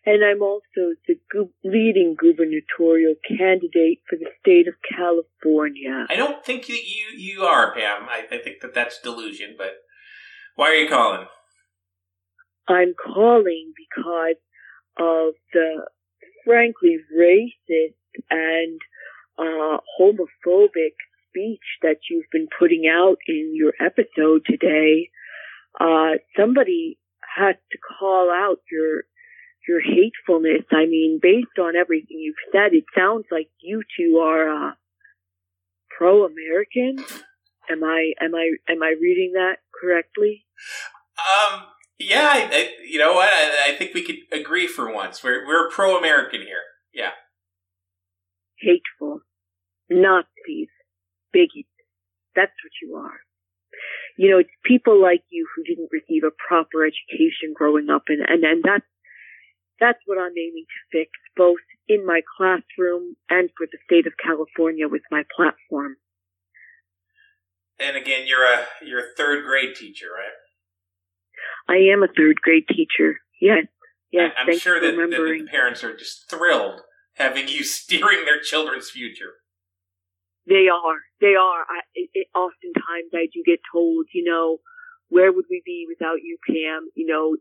S13: and I'm also the gu- leading gubernatorial candidate for the state of California.
S11: I don't think that you you are Pam. I, I think that that's delusion. But why are you calling?
S13: I'm calling because of the frankly racist and uh, homophobic speech that you've been putting out in your episode today. Uh, somebody has to call out your your hatefulness. I mean, based on everything you've said, it sounds like you two are uh, pro-American. Am I am I am I reading that correctly?
S11: Um. Yeah. I, I, you know what? I, I think we could agree for once. We're we're pro American here. Yeah.
S13: hateful, Nazis, bigots. That's what you are. You know, it's people like you who didn't receive a proper education growing up, and and and that's that's what I'm aiming to fix, both in my classroom and for the state of California with my platform.
S11: And again, you're a you're a third grade teacher, right?
S13: I am a third grade teacher. Yes, yes.
S11: I'm
S13: thanks
S11: sure that, that the parents are just thrilled having you steering their children's future.
S13: They are. They are. I, it, oftentimes I do get told, you know, where would we be without you, Pam? You know,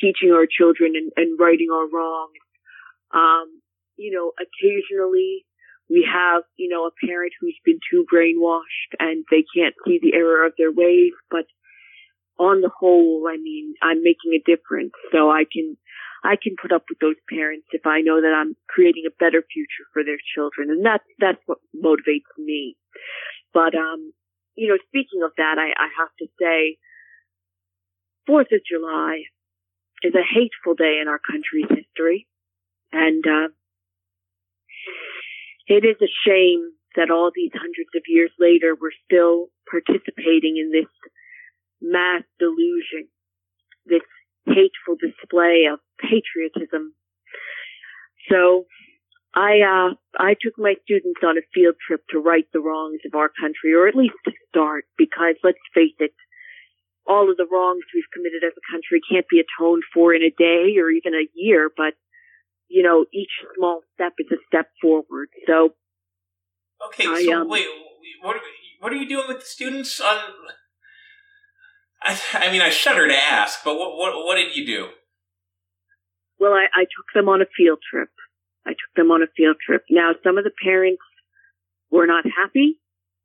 S13: teaching our children and, and righting our wrongs. Um, you know, occasionally we have, you know, a parent who's been too brainwashed and they can't see the error of their ways, but on the whole, I mean, I'm making a difference, so I can, I can put up with those parents if I know that I'm creating a better future for their children, and that's that's what motivates me. But um, you know, speaking of that, I, I have to say, Fourth of July is a hateful day in our country's history, and uh, it is a shame that all these hundreds of years later we're still participating in this mass delusion, this hateful display of patriotism. So I uh I took my students on a field trip to right the wrongs of our country, or at least to start, because let's face it, all of the wrongs we've committed as a country can't be atoned for in a day or even a year, but you know, each small step is a step forward. So
S11: Okay,
S13: I,
S11: so
S13: um,
S11: wait, what what are you doing with the students on? I, I mean, I shudder to ask, but what what what did you do?
S13: Well, I, I took them on a field trip. I took them on a field trip. Now, some of the parents were not happy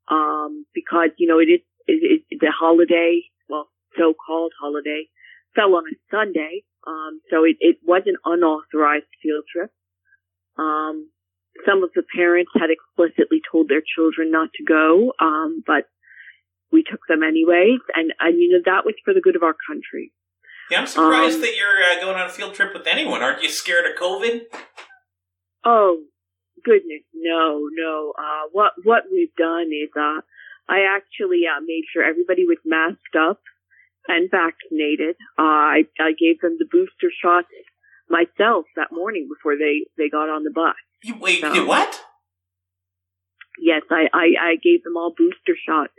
S13: um, because you know it is it, it, the holiday, well, so-called holiday, fell on a Sunday, um, so it, it was an unauthorized field trip. Um, some of the parents had explicitly told their children not to go, um, but we took them anyways, and and you know that was for the good of our country.
S11: Yeah, I'm surprised
S13: Um,
S11: that you're uh, going on a field trip with anyone. Aren't you scared of COVID?
S13: Oh goodness, no, no. Uh, what what we've done is uh, I actually uh, made sure everybody was masked up and vaccinated. Uh, I, I gave them the booster shots myself that morning before they, they got on the bus.
S11: You wait, you what?
S13: Yes, I, I, I gave them all booster shots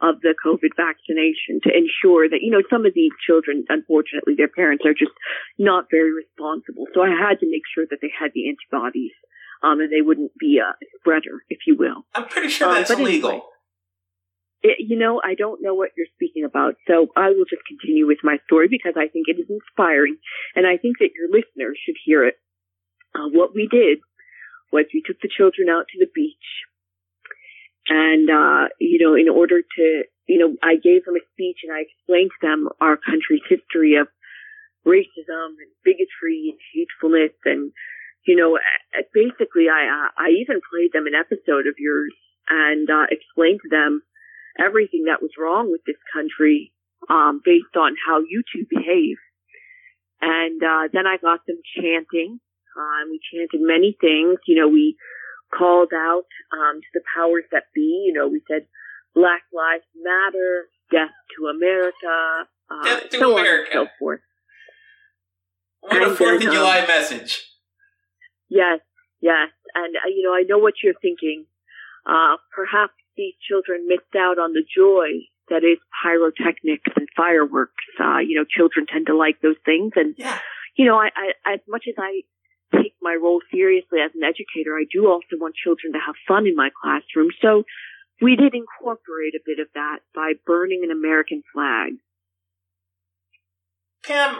S13: of the COVID vaccination to ensure that, you know, some of these children, unfortunately, their parents are just not very responsible. So I had to make sure that they had the antibodies, um, and they wouldn't be a spreader, if you will.
S11: I'm pretty sure
S13: Um,
S11: that's illegal.
S13: anyway. It, you know, I don't know what you're speaking about, so I will just continue with my story because I think it is inspiring, and I think that your listeners should hear it. Uh, what we did was we took the children out to the beach, and uh, you know, in order to, you know, I gave them a speech and I explained to them our country's history of racism and bigotry and hatefulness, and you know, basically, I uh, I even played them an episode of yours and uh, explained to them everything that was wrong with this country um, based on how you two behave. And uh, then I got them chanting. Uh, and we chanted many things. You know, we called out um, to the powers that be. You know, we said Black Lives Matter, Death to America, uh,
S11: Death to
S13: so
S11: America.
S13: on and so forth.
S11: What a
S13: And
S11: Fourth of
S13: um,
S11: July message.
S13: Yes, yes. And, uh, you know, I know what you're thinking. Uh, perhaps these children missed out on the joy that is pyrotechnics and fireworks. Uh, you know, children tend to like those things. And, you know, I, I, as much as I take my role seriously as an educator, I do also want children to have fun in my classroom. So we did incorporate a bit of that by burning an American flag.
S11: Pam,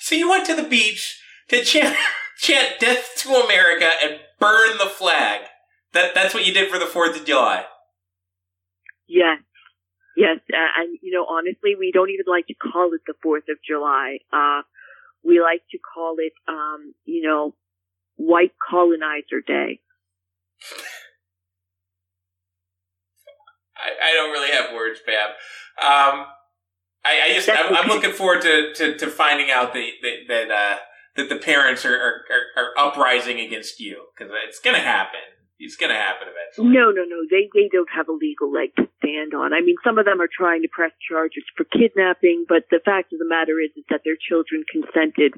S11: so you went to the beach to chant, chant "Death to America" and burn the flag. That that's what you did for the Fourth of July.
S13: Yes. Yes. Uh, and, you know, honestly, we don't even like to call it the 4th of July. Uh, we like to call it, um, you know, White Colonizer Day.
S11: I, I don't really have words, Pam. Um, I, I just I'm, I'm looking forward to, to, to finding out that that that, uh, that the parents are, are, are, are uprising against you because it's gonna happen. It's gonna happen eventually.
S13: No, no, no. They they don't have a legal leg to stand on. I mean, some of them are trying to press charges for kidnapping, but the fact of the matter is, is that their children consented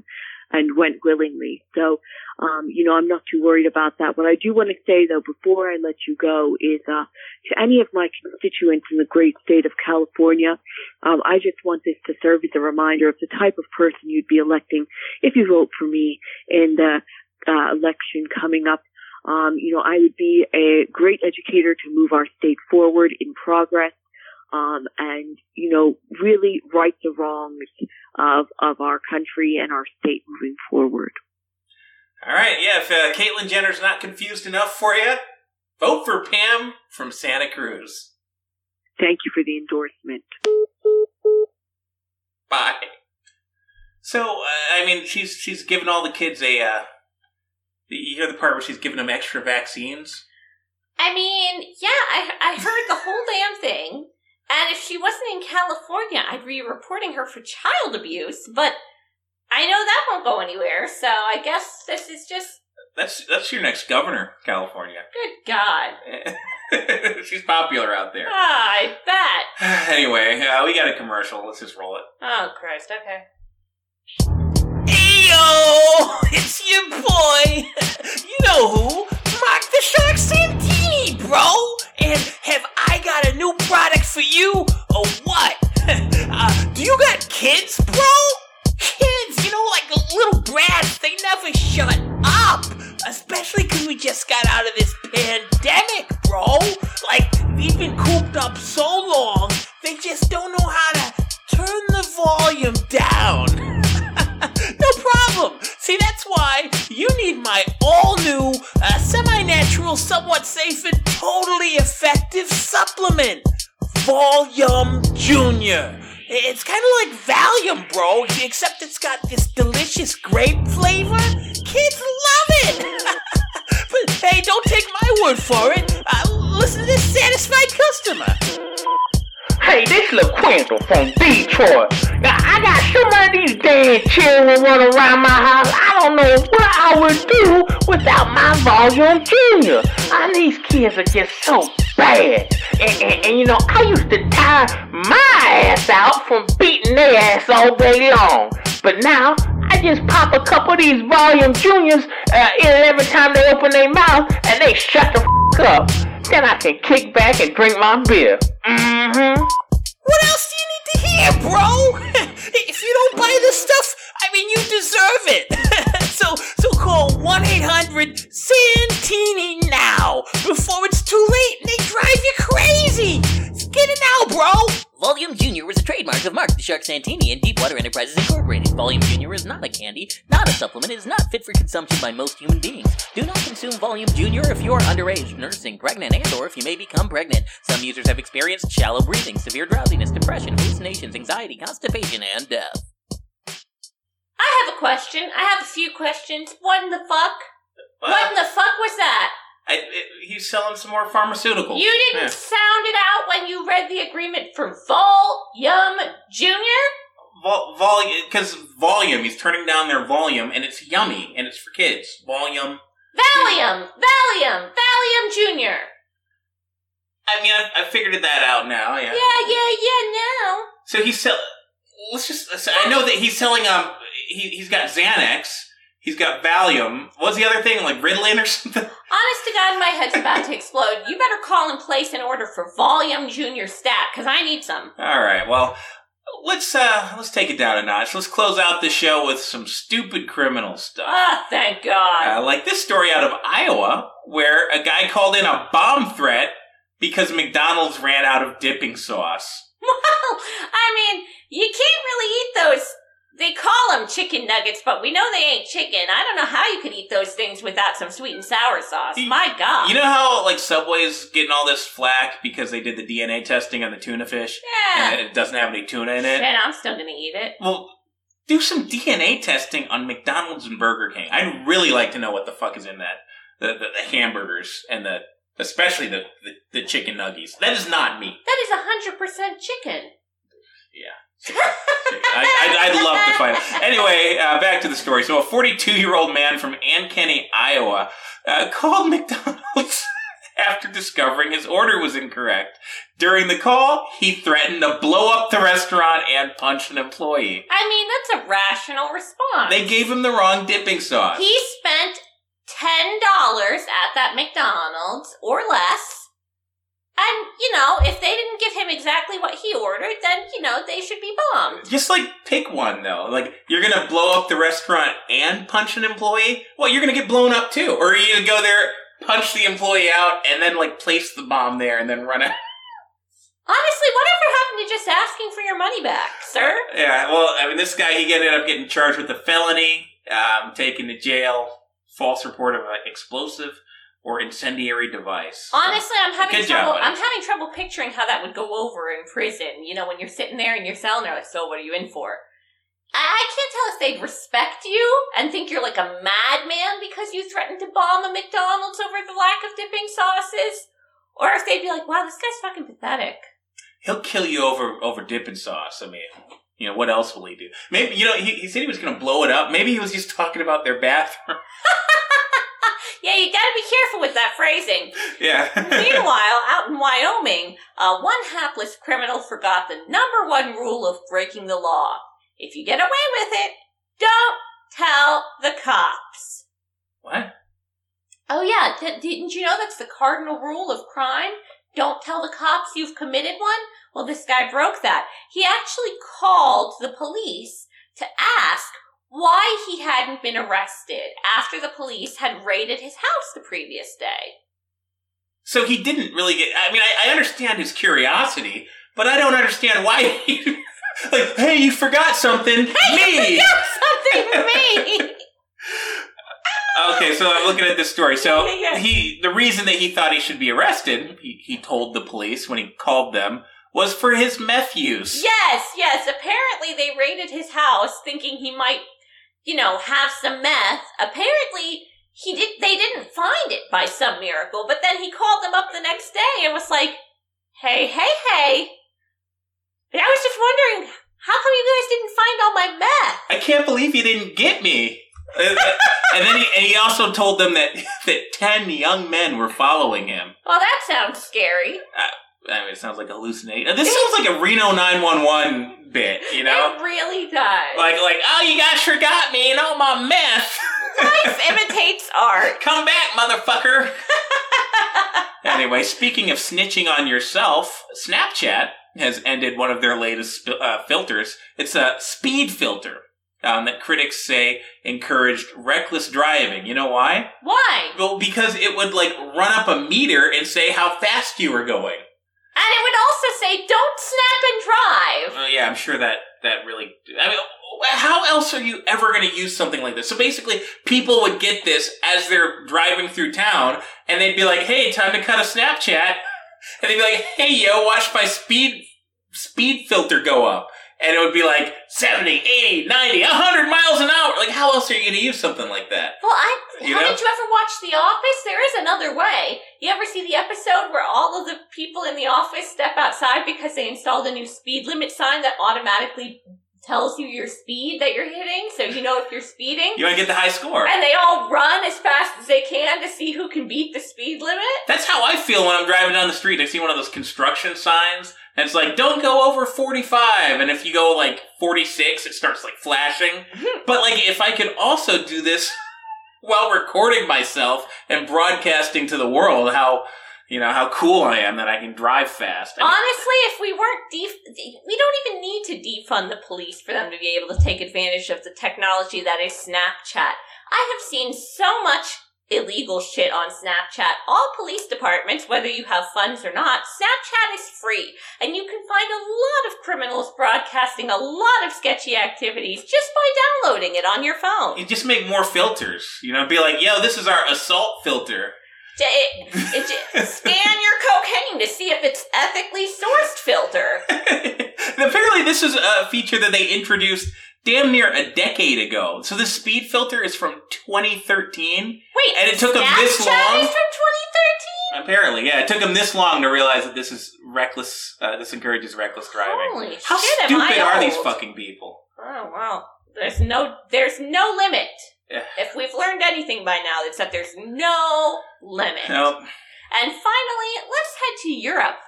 S13: and went willingly. So, um, you know, I'm not too worried about that. What I do want to say though, before I let you go, is uh, to any of my constituents in the great state of California, um, I just want this to serve as a reminder of the type of person you'd be electing if you vote for me in the uh, election coming up. Um, you know, I would be a great educator to move our state forward in progress, um, and you know, really right the wrongs of of our country and our state moving forward.
S11: All right, yeah. If uh, Caitlyn Jenner's not confused enough for you, vote for Pam from Santa Cruz.
S13: Thank you for the endorsement.
S11: Bye. So, uh, I mean, she's she's giving all the kids a. Uh, you hear the part where she's giving them extra vaccines.
S5: I mean, yeah, I, I heard the whole damn thing. And if she wasn't in California, I'd be reporting her for child abuse. But I know that won't go anywhere, so I guess this is just
S11: That's that's your next governor, California.
S5: good God.
S11: she's popular out there.
S5: Ah, I bet.
S11: anyway, uh, we got a commercial. Let's just roll it.
S5: Oh, Christ, okay.
S8: Yo, it's your boy. You know who? Mark the Shark Santini, bro. And have I got a new product for you or what? uh, do you got kids, bro? Kids, you know, like little brats, they never shut up. Especially because we just got out of this pandemic, bro. Like, we've been cooped up so long, they just don't know how to turn the volume down. no problem. See, that's why you need my all new, uh, semi natural, somewhat safe, and totally effective supplement Volume Junior. It's kind of like Valium, bro, except it's got this delicious grape flavor. Kids love it. but hey, don't take my word for it. Uh, listen to this satisfied customer.
S14: Hey, this is LaQuintal from Detroit. Now, I got so many of these damn children running around my house, I don't know what I would do
S8: without my Volume Junior. And these kids are just so bad. And, and, and you know, I used to tire my ass out from beating their ass all day long. But now, I just pop a couple of these Volume Juniors uh, in every time they open their mouth and they shut the f up. Then I can kick back and drink my beer. Mm-hmm.
S15: What else do you need to hear, bro? if you don't buy this stuff, I mean, you deserve it. so, so call 1-800-SANTINI now before it's too late and they drive you crazy. Get it now, bro.
S16: Volume Junior is a trademark of Mark the Shark Santini and Deepwater Enterprises Incorporated. Volume Junior is not a candy, not a supplement, it is not fit for consumption by most human beings. Do not consume Volume Junior if you are underage, nursing, pregnant, and or if you may become pregnant. Some users have experienced shallow breathing, severe drowsiness, depression, hallucinations, anxiety, constipation, and death.
S5: I have a question. I have a few questions. What in the fuck? What in the fuck was that?
S11: I, it, he's selling some more pharmaceuticals.
S5: You didn't
S11: Yeah.
S5: sound it out when you read the agreement for Volume Junior?
S11: Vol- volume, because volume, he's turning down their volume, and it's yummy, and it's for kids. Volume.
S5: Valium, Valium, Valium Junior.
S11: I mean, I, I figured that out now. Yeah.
S5: Yeah, yeah, yeah. Now,
S11: So he's sell. Let's just. I know that he's selling. Um, he he's got Xanax. He's got Valium. What's the other thing? Like Ritalin or something?
S5: honest to God, my head's about to explode. You better call and place an order for Volume Junior stat because I need some.
S11: All right. Well, let's uh let's take it down a notch. Let's close out the show with some stupid criminal stuff.
S5: Ah, thank God.
S11: Uh, like this story out of Iowa, where a guy called in a bomb threat because McDonald's ran out of dipping sauce.
S5: Well, I mean, you can't really eat those. They call them chicken nuggets, but we know they ain't chicken. I don't know how you could eat those things without some sweet and sour sauce. My God.
S11: You know how like Subway's getting all this flack because they did the DNA testing on the tuna fish
S5: Yeah.
S11: and it doesn't have any tuna in it?
S5: And I'm still gonna eat it.
S11: Well, do some DNA testing on McDonald's and Burger King. I'd really like to know what the fuck is in that. The, the, the hamburgers and the especially the, the, the chicken nuggies. That is not meat.
S5: That is a hundred percent chicken.
S11: Yeah. I, I'd, I'd love to find it. Anyway, uh, back to the story. So, a 42 year old man from Ankeny, Iowa, uh, called McDonald's after discovering his order was incorrect. During the call, he threatened to blow up the restaurant and punch an employee.
S5: I mean, that's a rational response.
S11: They gave him the wrong dipping sauce.
S5: He spent ten dollars at that McDonald's or less. And, you know, if they didn't give him exactly ordered, then, you know, they should be bombed.
S11: Just like pick one though. Like you're gonna blow up the restaurant and punch an employee. Well, you're gonna get blown up too. Or you gonna go there, punch the employee out, and then like place the bomb there and then run out?
S5: Honestly, whatever happened to just asking for your money back, sir?
S11: Yeah. Well, I mean, this guy he ended up getting charged with a felony, um, taken to jail, false report of an explosive or incendiary device.
S5: Honestly, I'm having
S11: Good
S5: trouble.
S11: buddy.
S5: I'm having trouble picturing how that would go over in prison. You know, when you're sitting there in your cell and they're like, "So, what are you in for?" I, I can't tell if they'd respect you and think you're like a madman because you threatened to bomb a McDonald's over the lack of dipping sauces, or if they'd be like, "Wow, this guy's fucking pathetic."
S11: He'll kill you over over dipping sauce. I mean, you know what else will he do? Maybe you know he, he said he was going to blow it up. Maybe he was just talking about their bathroom.
S5: Yeah, you gotta be careful with that phrasing.
S11: yeah.
S5: Meanwhile, out in Wyoming, uh, one hapless criminal forgot the number one rule of breaking the law. If you get away with it, don't tell the cops.
S11: What?
S5: Oh yeah, d- didn't you know that's the cardinal rule of crime? Don't tell the cops you've committed one? Well, this guy broke that. He actually called the police to ask why he hadn't been arrested after the police had raided his house the previous day.
S11: So he didn't really get. I mean, I, I understand his curiosity, but I don't understand why. He, like, hey, you forgot something. me.
S5: You forgot something me.
S11: Okay, so I'm looking at this story. So he, the reason that he thought he should be arrested, he, he told the police when he called them, was for his meth use.
S5: Yes, yes. Apparently, they raided his house thinking he might, you know, have some meth. Apparently, he did. They didn't find it by some miracle. But then he called them up the next day and was like, "Hey, hey, hey! I was just wondering, how come you guys didn't find all my meth?"
S11: I can't believe you didn't get me. and and then he, and he also told them that that ten young men were following him.
S5: Well, that sounds scary.
S11: Uh, I mean, it sounds like a hallucination. This sounds like a Reno 911 bit, you know?
S5: It really does.
S11: Like, like, oh, you guys forgot me and all my meth.
S5: Life imitates art.
S11: Come back, motherfucker. anyway, speaking of snitching on yourself, Snapchat has ended one of their latest uh, filters. It's a speed filter um, that critics say encouraged reckless driving. You know why?
S5: Why?
S11: Well, because it would like run up a meter and say how fast you were going.
S5: And it would also say, "Don't snap and drive."
S11: Well, yeah, I'm sure that that really. I mean, how else are you ever going to use something like this? So basically, people would get this as they're driving through town, and they'd be like, "Hey, time to cut a Snapchat," and they'd be like, "Hey, yo, watch my speed speed filter go up." And it would be like 70, 80, 90, 100 miles an hour. Like, how else are you going to use something like that?
S5: Well, I
S11: You know?
S5: haven't you ever watched The Office? There is another way. You ever see the episode where all of the people in the office step outside because they installed a new speed limit sign that automatically tells you your speed that you're hitting, so you know if you're speeding?
S11: You want to get the high score.
S5: And they all run as fast as they can to see who can beat the speed limit.
S11: That's how I feel when I'm driving down the street. and I see one of those construction signs, and it's like, don't go over 45. And if you go like 46, it starts like flashing. but like, if I could also do this while recording myself and broadcasting to the world how, you know, how cool I am that I can drive fast. I mean,
S5: Honestly, if we weren't def- we don't even need to defund the police for them to be able to take advantage of the technology that is Snapchat. I have seen so much illegal shit on Snapchat. All police departments, whether you have funds or not, Snapchat is free, and you can find a lot of criminals broadcasting a lot of sketchy activities just by downloading it on your phone.
S11: you just make more filters. You know, be like, yo, this is our assault filter.
S5: It, it, j- scan your cocaine to see if it's ethically sourced filter.
S11: Apparently, this is a feature that they introduced damn near a decade ago. So the speed filter is from 2013.
S5: Wait,
S11: and it took them this long.
S5: is from 2013?
S11: Apparently, yeah, it took them this long to realize that this is reckless. Uh, this encourages reckless driving.
S5: Holy
S11: How
S5: shit, am I
S11: stupid are these fucking people?
S5: Oh well, there's no there's no limit.
S11: Yeah.
S5: If we've learned anything by now, it's that there's no limit.
S11: Nope.
S5: And finally, let's head to Europe,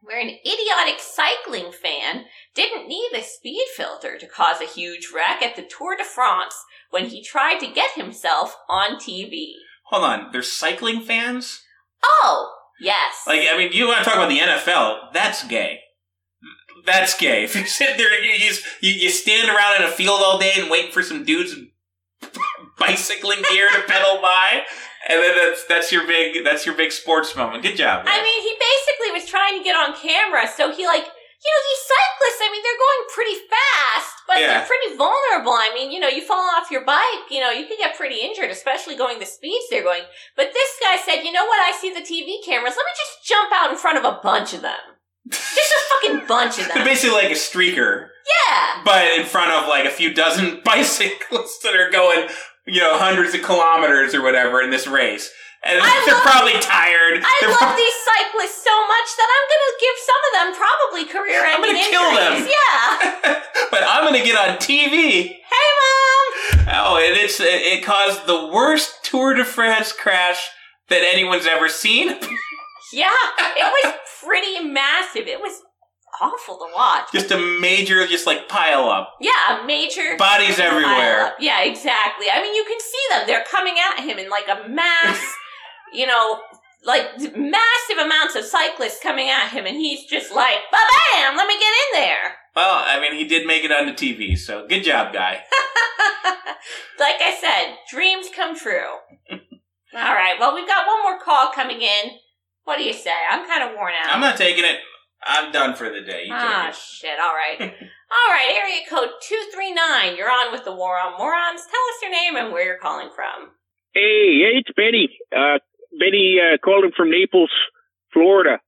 S5: where an idiotic cycling fan didn't need a speed filter to cause a huge wreck at the Tour de France when he tried to get himself on TV.
S11: Hold on, there's cycling fans.
S5: Oh, yes.
S11: Like, I mean, you want to talk about the NFL? That's gay. That's gay. If you sit there, you, you, you you stand around in a field all day and wait for some dudes bicycling gear to pedal by, and then that's that's your big that's your big sports moment. Good job.
S5: I mean, he basically was trying to get on camera, so he like, you know, these cyclists. I mean, they're going pretty fast, but
S11: Yeah.
S5: they're pretty vulnerable. I mean, you know, you fall off your bike, you know, you could get pretty injured, especially going the speeds they're going. But this guy said, you know what? I see the TV cameras. Let me just jump out in front of a bunch of them. Just a fucking bunch of
S11: They're
S5: them.
S11: basically like a streaker,
S5: Yeah.
S11: but in front of like a few dozen bicyclists that are going, you know, hundreds of kilometers or whatever in this race. And
S5: I
S11: they're
S5: love-
S11: probably tired.
S5: I
S11: They're
S5: love
S11: prob-
S5: these cyclists so much that I'm gonna give some of them probably career-ending
S11: I'm gonna
S5: injuries.
S11: kill them.
S5: Yeah.
S11: but I'm gonna get on TV.
S5: Hey, mom.
S11: Oh, and it's it, it caused the worst Tour de France crash that anyone's ever seen.
S5: Yeah, it was pretty massive. It was awful to watch.
S11: just a major, just like pile up.
S5: Yeah, a major
S11: Bodies everywhere.
S5: Yeah, exactly. I mean, you can see them. They're coming at him in like a mass, you know, like massive amounts of cyclists coming at him, and he's just like, "Ba bam! Let me get in there."
S11: Well, I mean, he did make it onto TV, so good job, guy.
S5: Like I said, dreams come true. All right. Well, we've got one more call coming in. What do you say? I'm kind of worn out.
S11: I'm not taking it. I'm done for the day. You
S5: Ah, shit. All right. All right. Area code 239. You're on with the War on Morons. Tell us your name and where you're calling from.
S12: Hey, hey, it's Benny. Uh, Benny uh, calling from Naples, Florida.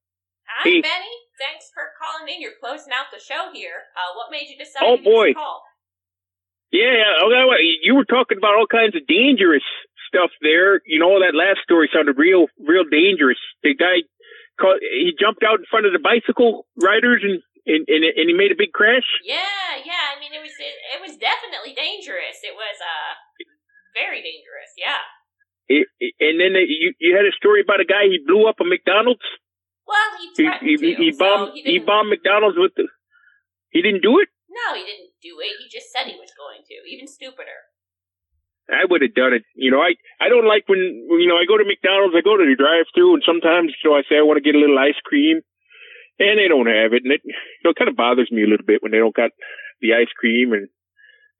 S5: Hi,
S12: Hey.
S5: Benny. Thanks for calling in. You're closing out the show here. Uh, what made you decide
S12: Oh,
S5: to
S12: boy.
S5: call?
S12: Yeah, okay, you were talking about all kinds of dangerous stuff there. You know, that last story sounded real, real dangerous. The guy, caught, he jumped out in front of the bicycle riders and and and, and he made a big crash.
S5: Yeah, yeah. I mean, it was it, it was definitely dangerous. It was uh, Very dangerous. Yeah.
S9: It, it- and then they, you you had a story about a guy he blew up a McDonald's.
S5: Well, he
S9: He
S5: threatened
S9: he,
S5: to.
S9: he
S5: so
S9: bombed
S5: he
S9: he, bombed McDonald's with the. He didn't do it.
S5: no, he didn't do it. He just said he was going to. Even stupider.
S9: I would have done it. You know, I I don't like when you know I go to McDonald's. I go to the drive-through, and sometimes you know I say I want to get a little ice cream, and they don't have it, and it you know it kind of bothers me a little bit when they don't got the ice cream and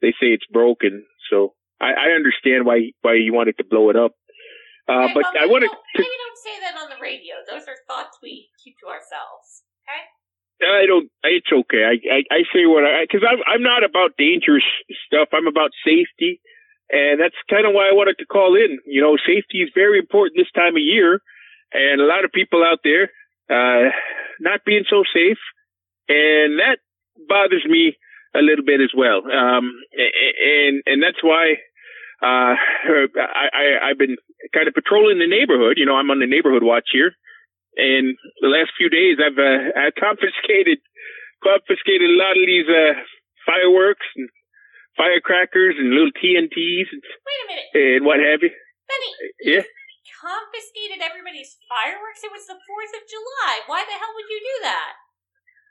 S9: they say it's broken. So I, I understand why why you wanted to blow it up. Uh,
S5: Okay,
S9: but
S5: well,
S9: I want to.
S5: Maybe don't say that on the radio. Those are thoughts we keep to ourselves. Okay.
S9: I don't. It's okay. I I, I say what I because I'm I'm not about dangerous stuff. I'm about safety, and that's kind of why I wanted to call in. You know, safety is very important this time of year, and a lot of people out there uh, not being so safe, and that bothers me a little bit as well. Um, and and that's why uh, I, I I've been kind of patrolling the neighborhood. You know, I'm on the neighborhood watch here, and the last few days I've uh, I confiscated confiscated a lot of these uh, fireworks and firecrackers and little TNTs and,
S5: Wait a minute,
S9: and what have you.
S5: Benny.
S9: Yeah.
S5: Confiscated everybody's fireworks. It was the Fourth of July. Why the hell would you do that?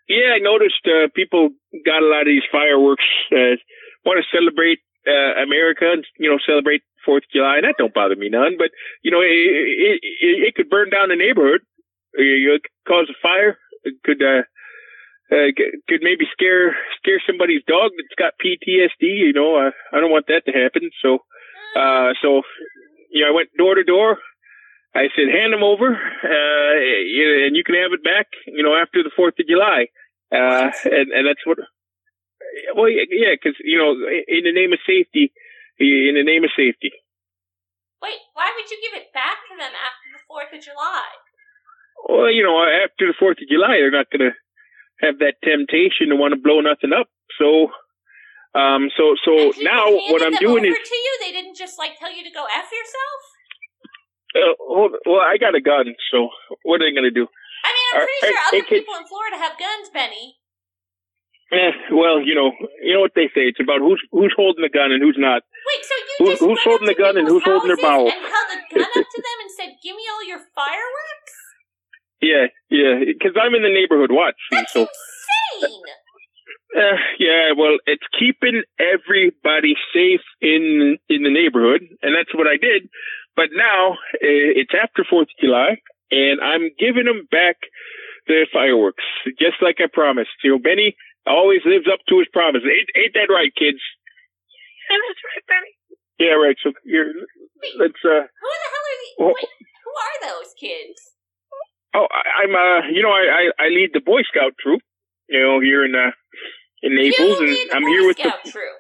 S9: Yeah, I noticed uh, people got a lot of these fireworks. Uh, want to celebrate uh, America and you know celebrate Fourth of July, and that don't bother me none. But you know, it, it, it, it could burn down the neighborhood. It could cause a fire. It could uh, uh, could maybe scare scare somebody's dog that's got PTSD. You know, uh, I don't want that to happen. So, uh, so you know, I went door to door. I said, hand them over, uh, and you can have it back, you know, after the 4th of July. Uh, and, and that's what, well, yeah, because, you know, in the name of safety, in the name of safety.
S5: Wait, why would you give it back to them after the Fourth of July?
S9: Well, you know, after the 4th of July, they're not going to have that temptation to want to blow nothing up. So, um, so, so now what I'm doing is,
S5: to you. They didn't just like tell you to go f yourself.
S9: Uh, hold, well, I got a gun, so what are they going to do?
S5: I mean, I'm pretty
S9: are-
S5: sure other people in Florida have guns, Benny.
S9: Eh, well, you know, you know what they say. It's about who's who's holding the gun and who's not.
S5: Wait, so you
S9: Who,
S5: just
S9: who's holding the gun and who's holding their bowel?
S5: and held a gun up to them and said, "Give me all your fireworks."
S9: Yeah, yeah, because I'm in the neighborhood watch. and so,
S5: Insane.
S9: uh, yeah, well, it's keeping everybody safe in in the neighborhood, and that's what I did. But now uh, it's after Fourth of July, and I'm giving them back their fireworks, just like I promised. You know, Benny always lives up to his promise. Ain't, ain't that right, kids?
S5: Yeah, that's right, Benny.
S9: Yeah, right. So here, let's. uh
S5: Who the hell are these?
S9: Oh.
S5: Who are those kids?
S9: Oh, I, I'm uh, you know, I, I I lead the Boy Scout troop, you know, here in uh in Naples, and I'm here with
S5: Scout
S9: the
S5: troop.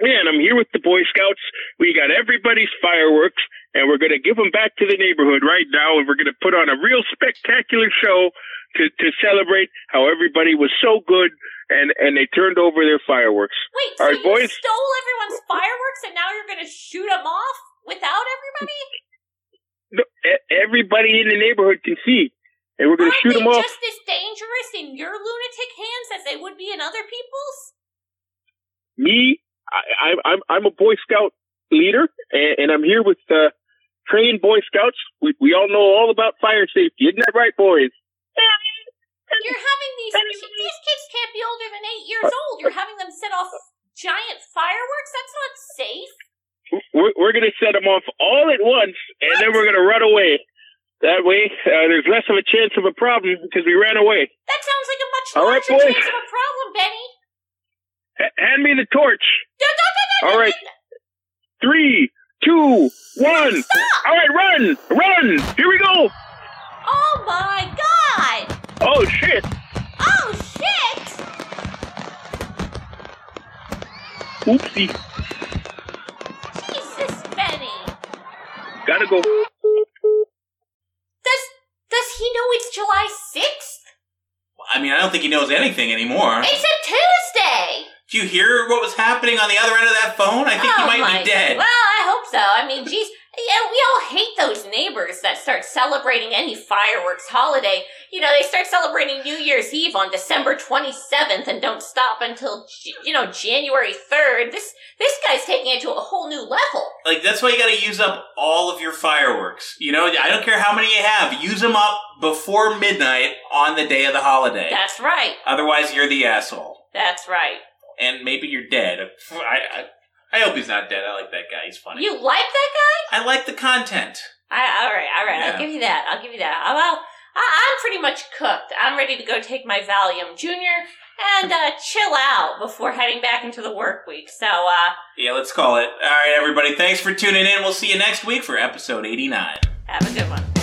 S9: And I'm here with the Boy Scouts. We got everybody's fireworks, and we're gonna give them back to the neighborhood right now, and we're gonna put on a real spectacular show to to celebrate how everybody was so good, and and they turned over their fireworks.
S5: Wait,
S9: All
S5: so
S9: right,
S5: you
S9: boys.
S5: stole everyone's fireworks and now you're going to shoot them off without everybody?
S9: No, everybody in the neighborhood can see, and we're gonna shoot
S5: they
S9: them off.
S5: just as dangerous in your lunatic hands as they would be in other people's?
S9: me, I, I, I'm I'm a Boy Scout leader, and, and I'm here with uh, trained Boy Scouts. We we all know all about fire safety, isn't that right, boys?
S5: You're having these these kids can't be older than eight years old. You're having them set off giant fireworks. That's not safe.
S9: We're we're gonna set them off all at once, and then we're gonna run away. That way, uh, there's less of a chance of a problem because we ran away.
S5: That sounds like a much
S9: All right,
S5: larger
S9: boys.
S5: chance of a problem, Benny.
S9: H- hand me the torch. All right. Three, two, one. Stop! All right, run, run. Here we go.
S5: Oh my god!
S9: Oh shit.
S5: Oh shit!
S9: Oopsie.
S5: Jesus, Benny.
S9: Gotta go.
S5: Does does he know it's July sixth?
S11: I mean, I don't think he knows anything anymore.
S5: It's a Tuesday.
S11: Did you hear what was happening on the other end of that phone? I think
S5: oh
S11: he might be dead.
S5: Well, I hope so. I mean, geez, yeah, we all hate those neighbors that start celebrating any fireworks holiday. You know, they start celebrating New Year's Eve on December 27th and don't stop until, you know, January 3rd. This, this guy's taking it to a whole new level.
S11: Like that's why you got to use up all of your fireworks. You know, I don't care how many you have. Use them up before midnight on the day of the holiday.
S5: That's right.
S11: Otherwise, you're the asshole,
S5: That's right.
S11: And maybe you're dead. I, I, I hope he's not dead. I like that guy. He's funny.
S5: You like that guy?
S11: I like the content.
S5: I, all right, all right.
S11: Yeah.
S5: I'll give you that. I'll give you that. Well, I, I'm pretty much cooked. I'm ready to go take my Valium Junior and uh, chill out before heading back into the work week. So, uh,
S11: Yeah, let's call it. All right, everybody. Thanks for tuning in. We'll see you next week for episode 89.
S5: have a good one.